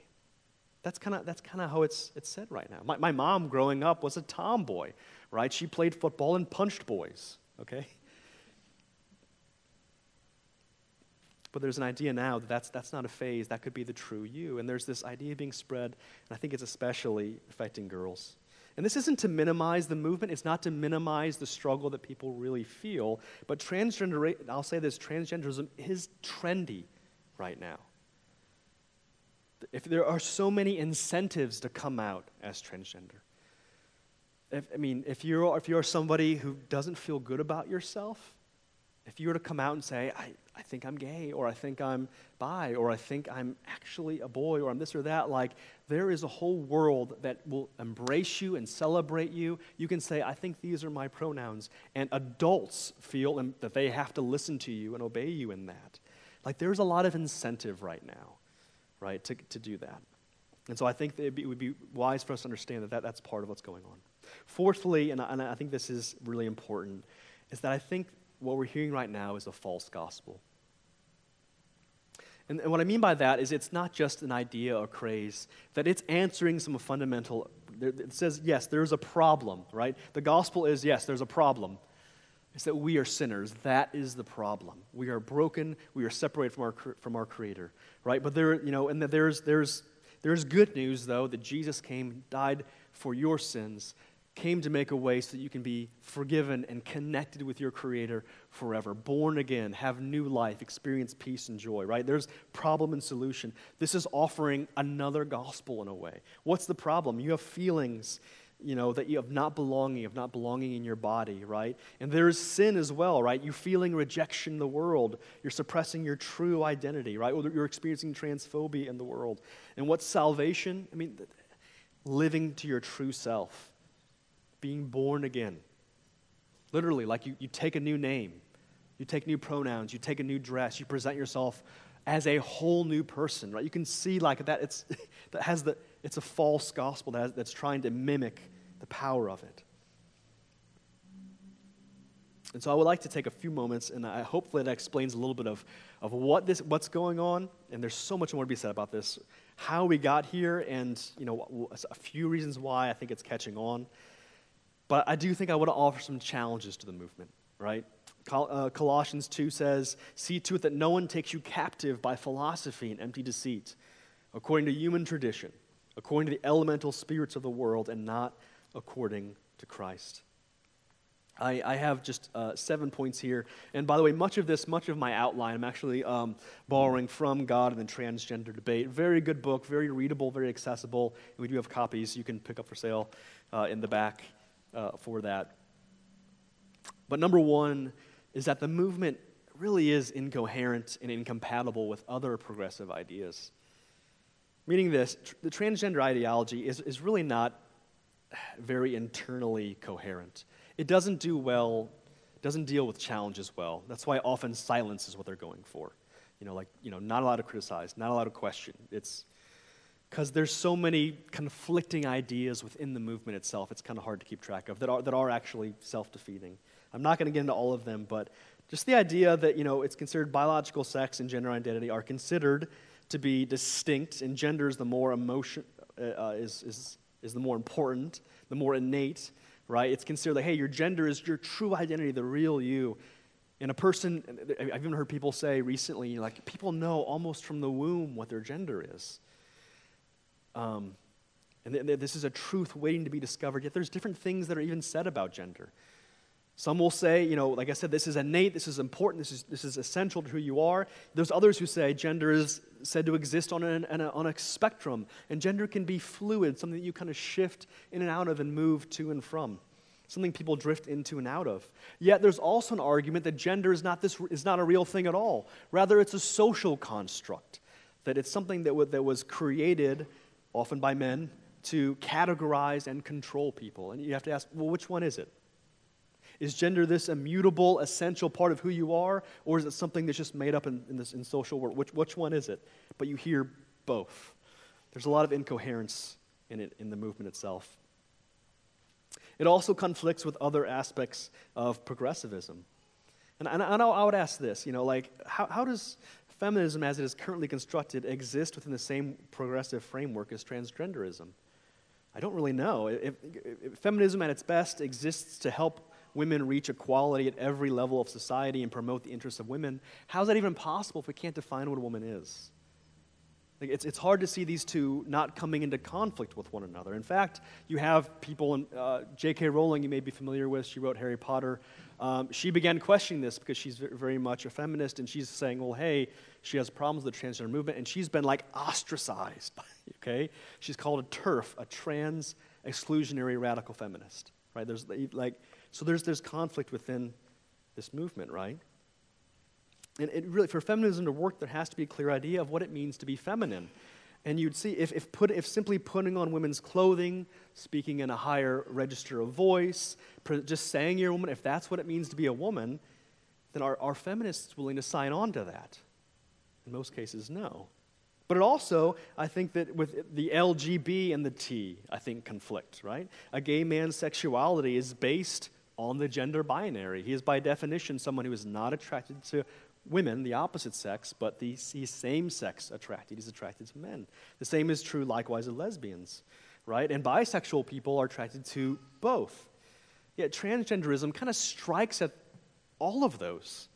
That's kind of that's kind of how it's it's said right now. My, my mom growing up was a tomboy, right? She played football and punched boys. Okay, But there's an idea now that that's, that's not a phase, that could be the true you. And there's this idea being spread, and I think it's especially affecting girls. And this isn't to minimize the movement, it's not to minimize the struggle that people really feel, but transgender, I'll say this transgenderism is trendy right now. If there are so many incentives to come out as transgender. If, I mean, if you're, if you're somebody who doesn't feel good about yourself, if you were to come out and say, I, I think I'm gay, or I think I'm bi, or I think I'm actually a boy, or I'm this or that. Like, there is a whole world that will embrace you and celebrate you. You can say, I think these are my pronouns. And adults feel and that they have to listen to you and obey you in that. Like, there's a lot of incentive right now, right, to, to do that. And so I think it would be wise for us to understand that, that that's part of what's going on. Fourthly, and I, and I think this is really important, is that I think what we're hearing right now is a false gospel. And, and what I mean by that is it's not just an idea or craze, that it's answering some fundamental. It says, yes, there's a problem, right? The gospel is, yes, there's a problem. It's that we are sinners. That is the problem. We are broken. We are separated from our, from our Creator, right? But there, you know, and there's, there's, there's good news, though, that Jesus came, died for your sins, came to make a way so that you can be forgiven and connected with your Creator forever, born again, have new life, experience peace and joy, right? There's problem and solution. This is offering another gospel in a way. What's the problem? You have feelings you know, that you have not belonging, of not belonging in your body, right? And there is sin as well, right? You're feeling rejection in the world. You're suppressing your true identity, right? Or you're experiencing transphobia in the world. And what's salvation? I mean, living to your true self, being born again. Literally, like you, you take a new name, you take new pronouns, you take a new dress, you present yourself as a whole new person, right? You can see like that, it's, that has the, it's a false gospel that has, that's trying to mimic the power of it. And so I would like to take a few moments, and I, hopefully that explains a little bit of, of what this, what's going on. And there's so much more to be said about this, how we got here, and you know, a few reasons why I think it's catching on. But I do think I want to offer some challenges to the movement, right? Uh, Colossians 2 says, See to it that no one takes you captive by philosophy and empty deceit, according to human tradition, according to the elemental spirits of the world, and not according to Christ. I, I have just uh, seven points here. And by the way, much of this, much of my outline, I'm actually um, borrowing from God and the Transgender Debate. Very good book, very readable, very accessible. And we do have copies you can pick up for sale uh, in the back uh, for that. But number one is that the movement really is incoherent and incompatible with other progressive ideas. Meaning this, tr- the transgender ideology is, is really not very internally coherent. It doesn't do well, doesn't deal with challenges well. That's why often silence is what they're going for. You know, like, you know, not allowed to criticize, not allowed to question. It's because there's so many conflicting ideas within the movement itself, it's kind of hard to keep track of that are, that are actually self defeating. I'm not going to get into all of them, but just the idea that, you know, it's considered biological sex and gender identity are considered to be distinct, and gender is the more emotion, uh, uh is, is, is the more important, the more innate, right? It's considered like, hey, your gender is your true identity, the real you. And a person, I've even heard people say recently, like, people know almost from the womb what their gender is. Um, and th- this is a truth waiting to be discovered, yet there's different things that are even said about gender. Some will say, you know, like I said, this is innate, this is important, this is, this is essential to who you are. There's others who say gender is said to exist on, an, a, on a spectrum, and gender can be fluid, something that you kind of shift in and out of and move to and from, something people drift into and out of. Yet there's also an argument that gender is not, this, is not a real thing at all. Rather, it's a social construct, that it's something that, w- that was created, often by men, to categorize and control people. And you have to ask, well, which one is it? Is gender this immutable, essential part of who you are, or is it something that's just made up in, in this in social world? Which, which one is it? But you hear both. There's a lot of incoherence in it in the movement itself. It also conflicts with other aspects of progressivism. And, and I, I would ask this, you know, like, how, how does feminism as it is currently constructed exist within the same progressive framework as transgenderism? I don't really know. If, if, feminism at its best exists to help women reach equality at every level of society and promote the interests of women, how is that even possible if we can't define what a woman is? Like it's, it's hard to see these two not coming into conflict with one another. In fact, you have people, in, uh, J.K. Rowling, you may be familiar with, she wrote Harry Potter. Um, she began questioning this because she's very much a feminist, and she's saying, well, hey, she has problems with the transgender movement, and she's been like ostracized, okay? She's called a TERF, a trans exclusionary radical feminist, right? There's like, so there's, there's conflict within this movement, right? And it really, for feminism to work, there has to be a clear idea of what it means to be feminine. And you'd see if, if, put, if simply putting on women's clothing, speaking in a higher register of voice, just saying you're a woman, if that's what it means to be a woman, then are, are feminists willing to sign on to that? In most cases, no. But it also, I think that with the LGB and the T, I think conflict, right? A gay man's sexuality is based on the gender binary. He is, by definition, someone who is not attracted to women, the opposite sex, but the, he's same sex attracted. He's attracted to men. The same is true likewise of lesbians, right? And bisexual people are attracted to both. Yet transgenderism kind of strikes at all of those,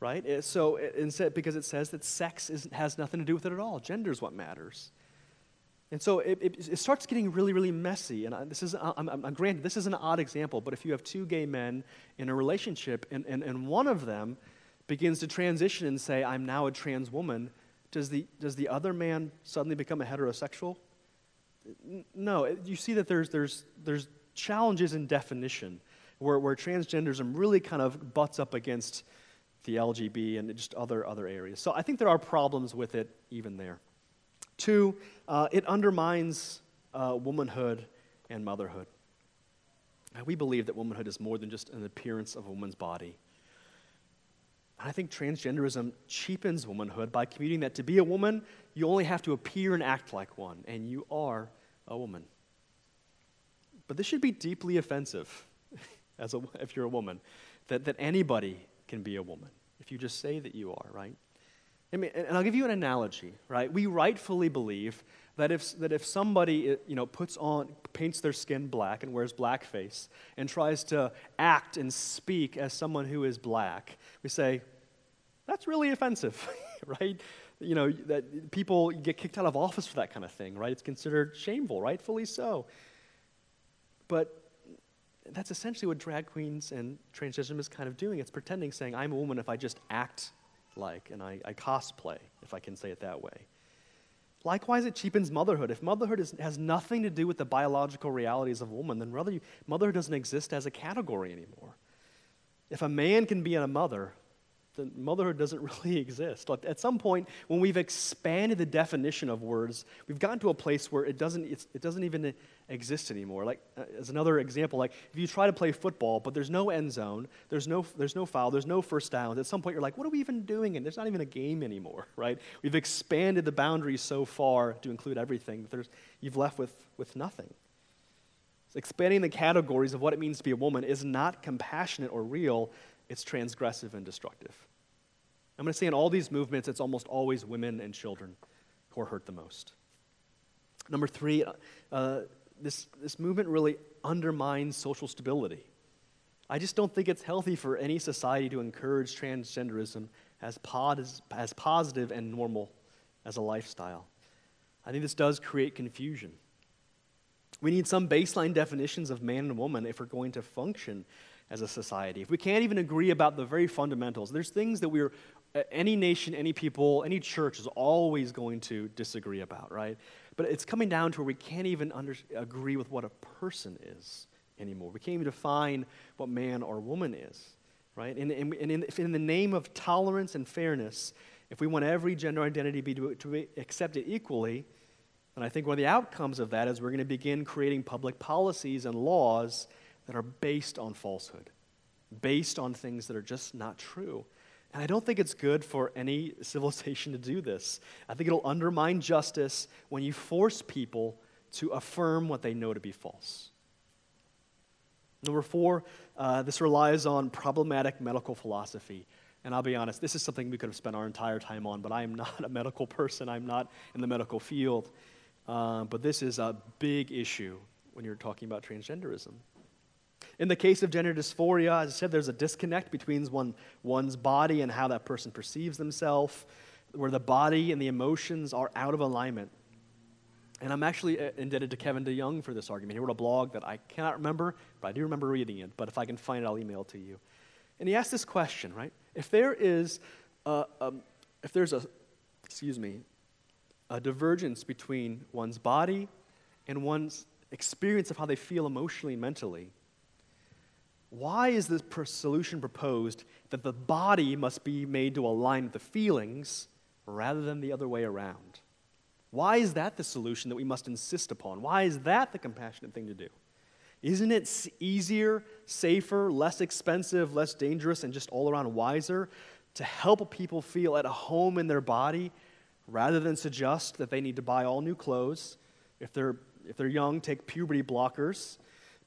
right? So, instead, because it says that sex is, has nothing to do with it at all, gender is what matters. And so it, it, it, starts getting really, really messy. And I, this is, I'm, I'm, granted, this is an odd example, but if you have two gay men in a relationship and, and, and one of them begins to transition and say, I'm now a trans woman, does the, does the other man suddenly become a heterosexual? No. You see that there's, there's, there's challenges in definition where, where transgenderism really kind of butts up against the LGB and just other, other areas. So I think there are problems with it even there. Two, uh, it undermines uh, womanhood and motherhood. Now, we believe that womanhood is more than just an appearance of a woman's body. And I think transgenderism cheapens womanhood by commuting that to be a woman, you only have to appear and act like one, and you are a woman. But this should be deeply offensive as a, if you're a woman, that, that anybody can be a woman if you just say that you are, right? I mean, and I'll give you an analogy, right? We rightfully believe that if, that if somebody you know, puts on, paints their skin black and wears blackface and tries to act and speak as someone who is black, we say, that's really offensive, right? You know, that people get kicked out of office for that kind of thing, right? It's considered shameful, rightfully so. But that's essentially what drag queens and transgenderism is kind of doing. It's pretending, saying, I'm a woman if I just act like, and I, I cosplay, if I can say it that way. Likewise, it cheapens motherhood. If motherhood is, has nothing to do with the biological realities of woman, then rather motherhood doesn't exist as a category anymore. If a man can be a mother, then motherhood doesn't really exist. Like at some point, when we've expanded the definition of words, we've gotten to a place where it doesn't, it doesn't even exist anymore. Like, uh, as another example, like if you try to play football, but there's no end zone, there's no, there's no foul, there's no first downs, at some point you're like, what are we even doing? And there's not even a game anymore, right? We've expanded the boundaries so far to include everything, that there's, you've left with, with nothing. So expanding the categories of what it means to be a woman is not compassionate or real, it's transgressive and destructive. I'm going to say in all these movements, it's almost always women and children who are hurt the most. Number three, uh, this, this movement really undermines social stability. I just don't think it's healthy for any society to encourage transgenderism as, as positive and normal as a lifestyle. I think this does create confusion. We need some baseline definitions of man and woman if we're going to function as a society. If we can't even agree about the very fundamentals, there's things that we're, any nation, any people, any church is always going to disagree about, right? But it's coming down to where we can't even under, agree with what a person is anymore. We can't even define what man or woman is, right? And, and, and in, in, the name of tolerance and fairness, if we want every gender identity be to, to be accepted equally, then I think one of the outcomes of that is we're going to begin creating public policies and laws that are based on falsehood, based on things that are just not true. And I don't think it's good for any civilization to do this. I think it'll undermine justice when you force people to affirm what they know to be false. Number four, uh, this relies on problematic medical philosophy. And I'll be honest, this is something we could have spent our entire time on, but I am not a medical person. I'm not in the medical field. Uh, but this is a big issue when you're talking about transgenderism. In the case of gender dysphoria, as I said, there's a disconnect between one, one's body and how that person perceives themselves, where the body and the emotions are out of alignment. And I'm actually uh, indebted to Kevin DeYoung for this argument. He wrote a blog that I cannot remember, but I do remember reading it. But if I can find it, I'll email it to you. And he asked this question, right? If there is, a, um, if there's a, excuse me, a divergence between one's body and one's experience of how they feel emotionally and mentally, why is this solution proposed that the body must be made to align with the feelings rather than the other way around? Why is that the solution that we must insist upon? Why is that the compassionate thing to do? Isn't it easier, safer, less expensive, less dangerous, and just all around wiser to help people feel at home in their body rather than suggest that they need to buy all new clothes? If they're, if they're young, take puberty blockers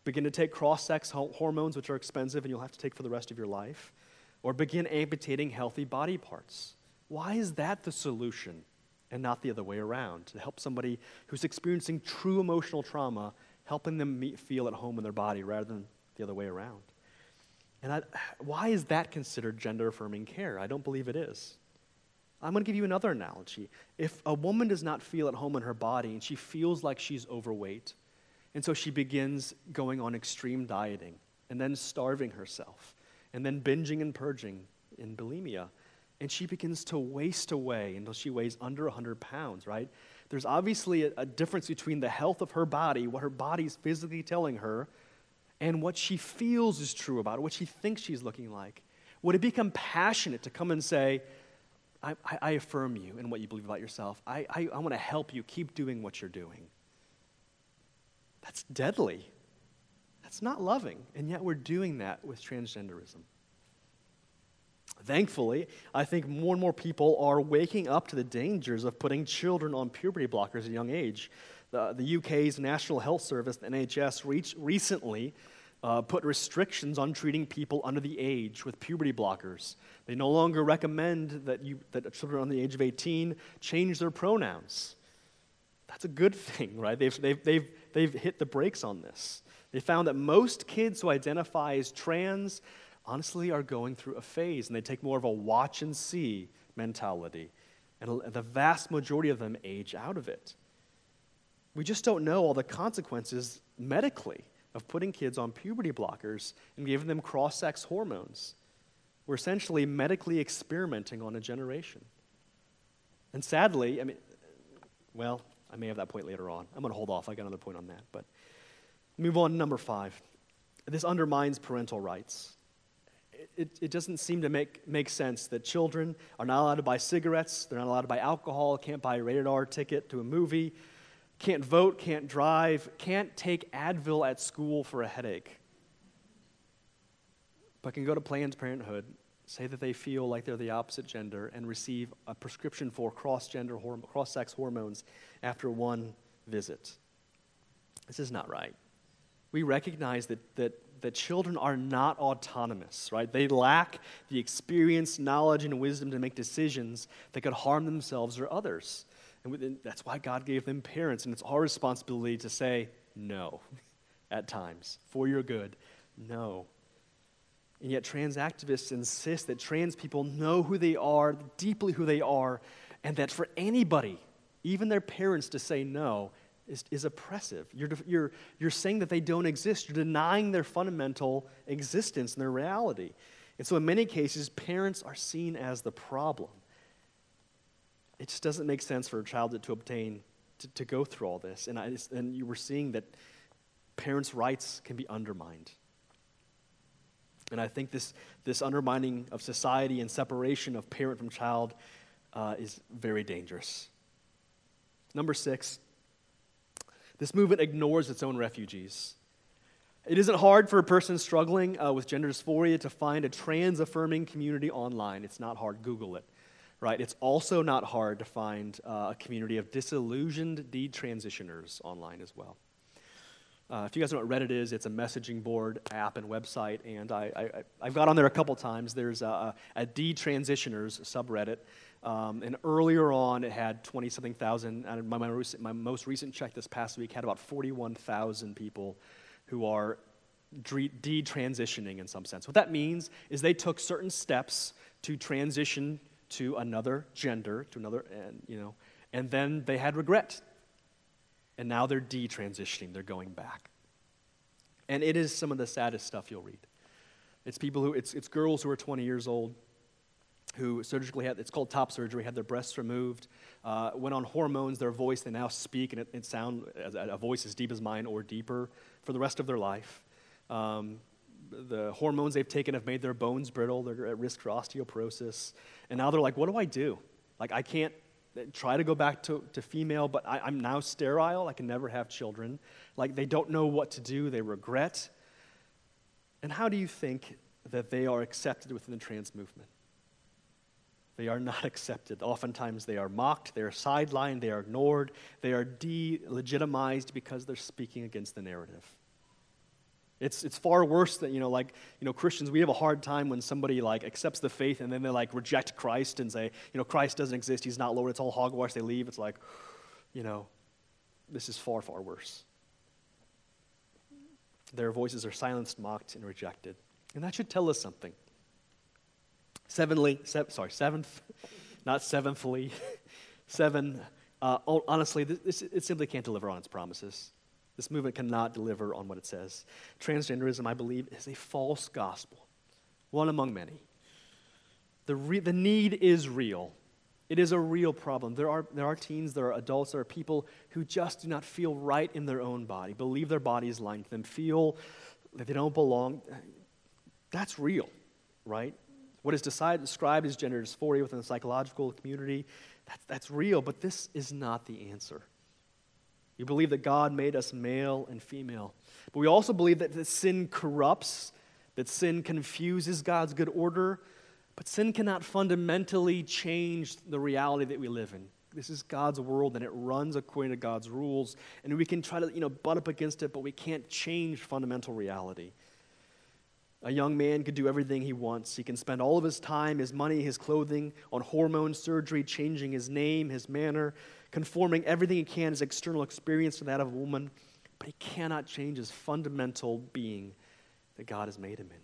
begin to take cross sex hormones, which are expensive and you'll have to take for the rest of your life, or begin amputating healthy body parts. Why is that the solution and not the other way around? To help somebody who's experiencing true emotional trauma, helping them meet, feel at home in their body rather than the other way around. And I, why is that considered gender affirming care? I don't believe it is. I'm going to give you another analogy. If a woman does not feel at home in her body and she feels like she's overweight, and so she begins going on extreme dieting and then starving herself and then binging and purging in bulimia, and she begins to waste away until she weighs under 100 pounds, right? There's obviously a, a difference between the health of her body, what her body is physically telling her, and what she feels is true about her, what she thinks she's looking like. Would it be compassionate to come and say, I, I, I affirm you in what you believe about yourself. I, I, I want to help you keep doing what you're doing. That's deadly. That's not loving. And yet we're doing that with transgenderism. Thankfully, I think more and more people are waking up to the dangers of putting children on puberty blockers at a young age. The, the UK's National Health Service, the NHS, reach, recently uh, put restrictions on treating people under the age with puberty blockers. They no longer recommend that, you, that children under the age of 18 change their pronouns. That's a good thing, right? They've, they've, they've, they've hit the brakes on this. They found that most kids who identify as trans honestly are going through a phase and they take more of a watch and see mentality. And the vast majority of them age out of it. We just don't know all the consequences medically of putting kids on puberty blockers and giving them cross sex hormones. We're essentially medically experimenting on a generation. And sadly, I mean, well, I may have that point later on. I'm going to hold off. I got another point on that. But move on to number five. This undermines parental rights. It, it, doesn't seem to make, make sense that children are not allowed to buy cigarettes, they're not allowed to buy alcohol, can't buy a rated R ticket to a movie, can't vote, can't drive, can't take Advil at school for a headache, but can go to Planned Parenthood, say that they feel like they're the opposite gender, and receive a prescription for cross-gender, cross-sex hormones after one visit. This is not right. We recognize that, that, that children are not autonomous, right? They lack the experience, knowledge, and wisdom to make decisions that could harm themselves or others. And that's why God gave them parents. And it's our responsibility to say no at times for your good. No. And yet, trans activists insist that trans people know who they are, deeply who they are, and that for anybody, even their parents, to say no is, is oppressive. You're, you're, you're saying that they don't exist, you're denying their fundamental existence and their reality. And so, in many cases, parents are seen as the problem it just doesn't make sense for a child to obtain, to, to go through all this. And, I and you were seeing that parents' rights can be undermined. And I think this, this undermining of society and separation of parent from child uh, is very dangerous. Number six, this movement ignores its own refugees. It isn't hard for a person struggling uh, with gender dysphoria to find a trans affirming community online. It's not hard. Google it right? It's also not hard to find uh, a community of disillusioned detransitioners online as well. Uh, if you guys know what Reddit is, it's a messaging board app and website, and I, have got on there a couple times. There's a, a detransitioners subreddit, um, and earlier on it had 20 something thousand. And my, my most recent check this past week had about 41,000 people who are detransitioning in some sense. What that means is they took certain steps to transition to another gender, to another, and you know, and then they had regret. And now they're detransitioning, they're going back. And it is some of the saddest stuff you'll read. It's people who, it's, it's girls who are 20 years old who surgically had, it's called top surgery, had their breasts removed, uh, went on hormones, their voice, they now speak, and it, it sound a voice as deep as mine or deeper for the rest of their life. Um, the hormones they've taken have made their bones brittle. They're at risk for osteoporosis. And now they're like, what do I do? Like, I can't try to go back to, to female, but I, I'm now sterile. I can never have children. Like, they don't know what to do. They regret. And how do you think that they are accepted within the trans movement? They are not accepted. Oftentimes they are mocked, they are sidelined, they are ignored, they are delegitimized because they're speaking against the narrative. It's, it's far worse than, you know, like, you know, Christians, we have a hard time when somebody, like, accepts the faith and then they, like, reject Christ and say, you know, Christ doesn't exist, he's not Lord, it's all hogwash, they leave. It's like, you know, this is far, far worse. Their voices are silenced, mocked, and rejected. And that should tell us something. Seventhly, se- sorry, seventh, not seventhly. Seven, uh, honestly, this, it simply can't deliver on its promises. This movement cannot deliver on what it says. Transgenderism, I believe, is a false gospel, one among many. The, re- the need is real. It is a real problem. There are, there are teens, there are adults, there are people who just do not feel right in their own body, believe their body is lying to them, feel that they don't belong. That's real, right? What is decided, described as gender dysphoria within the psychological community, that's, that's real, but this is not the answer. We believe that God made us male and female. But we also believe that, that sin corrupts, that sin confuses God's good order, but sin cannot fundamentally change the reality that we live in. This is God's world and it runs according to God's rules. And we can try to, you know, butt up against it, but we can't change fundamental reality. A young man could do everything he wants. He can spend all of his time, his money, his clothing on hormone surgery, changing his name, his manner, conforming everything he can, his external experience to that of a woman. But he cannot change his fundamental being that God has made him in.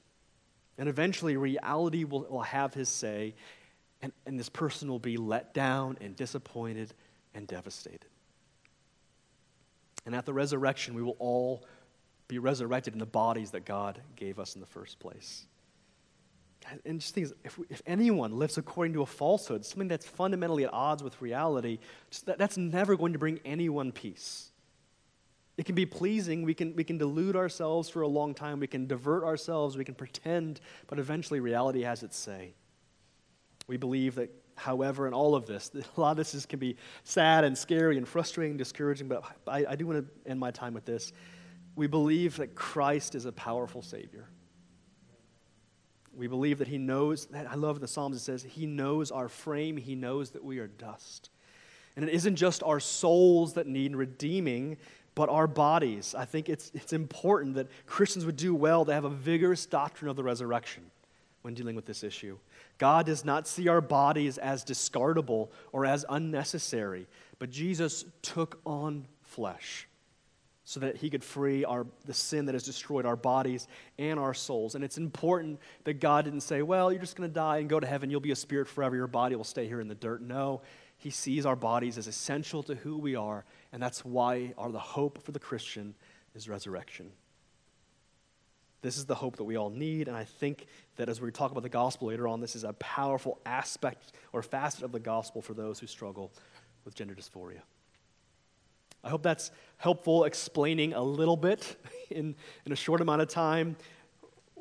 And eventually, reality will, will have his say, and, and this person will be let down and disappointed and devastated. And at the resurrection, we will all be resurrected in the bodies that God gave us in the first place. And just think, if, if anyone lives according to a falsehood, something that's fundamentally at odds with reality, that, that's never going to bring anyone peace. It can be pleasing. We can, we can delude ourselves for a long time. We can divert ourselves. We can pretend. But eventually, reality has its say. We believe that, however, in all of this, a lot of this is, can be sad and scary and frustrating, and discouraging. But I, I do want to end my time with this we believe that Christ is a powerful Savior. We believe that He knows, that I love the Psalms, it says, He knows our frame, He knows that we are dust. And it isn't just our souls that need redeeming, but our bodies. I think it's, it's important that Christians would do well to have a vigorous doctrine of the resurrection when dealing with this issue. God does not see our bodies as discardable or as unnecessary, but Jesus took on flesh so that he could free our, the sin that has destroyed our bodies and our souls. And it's important that God didn't say, well, you're just going to die and go to heaven. You'll be a spirit forever. Your body will stay here in the dirt. No, he sees our bodies as essential to who we are. And that's why our, the hope for the Christian is resurrection. This is the hope that we all need. And I think that as we talk about the gospel later on, this is a powerful aspect or facet of the gospel for those who struggle with gender dysphoria. I hope that's helpful explaining a little bit in, in a short amount of time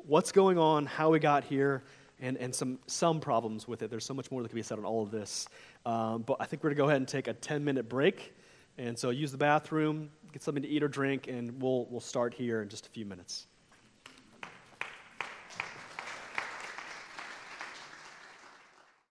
what's going on, how we got here, and, and some, some problems with it. There's so much more that can be said on all of this. Um, but I think we're going to go ahead and take a 10 minute break. And so use the bathroom, get something to eat or drink, and we'll, we'll start here in just a few minutes.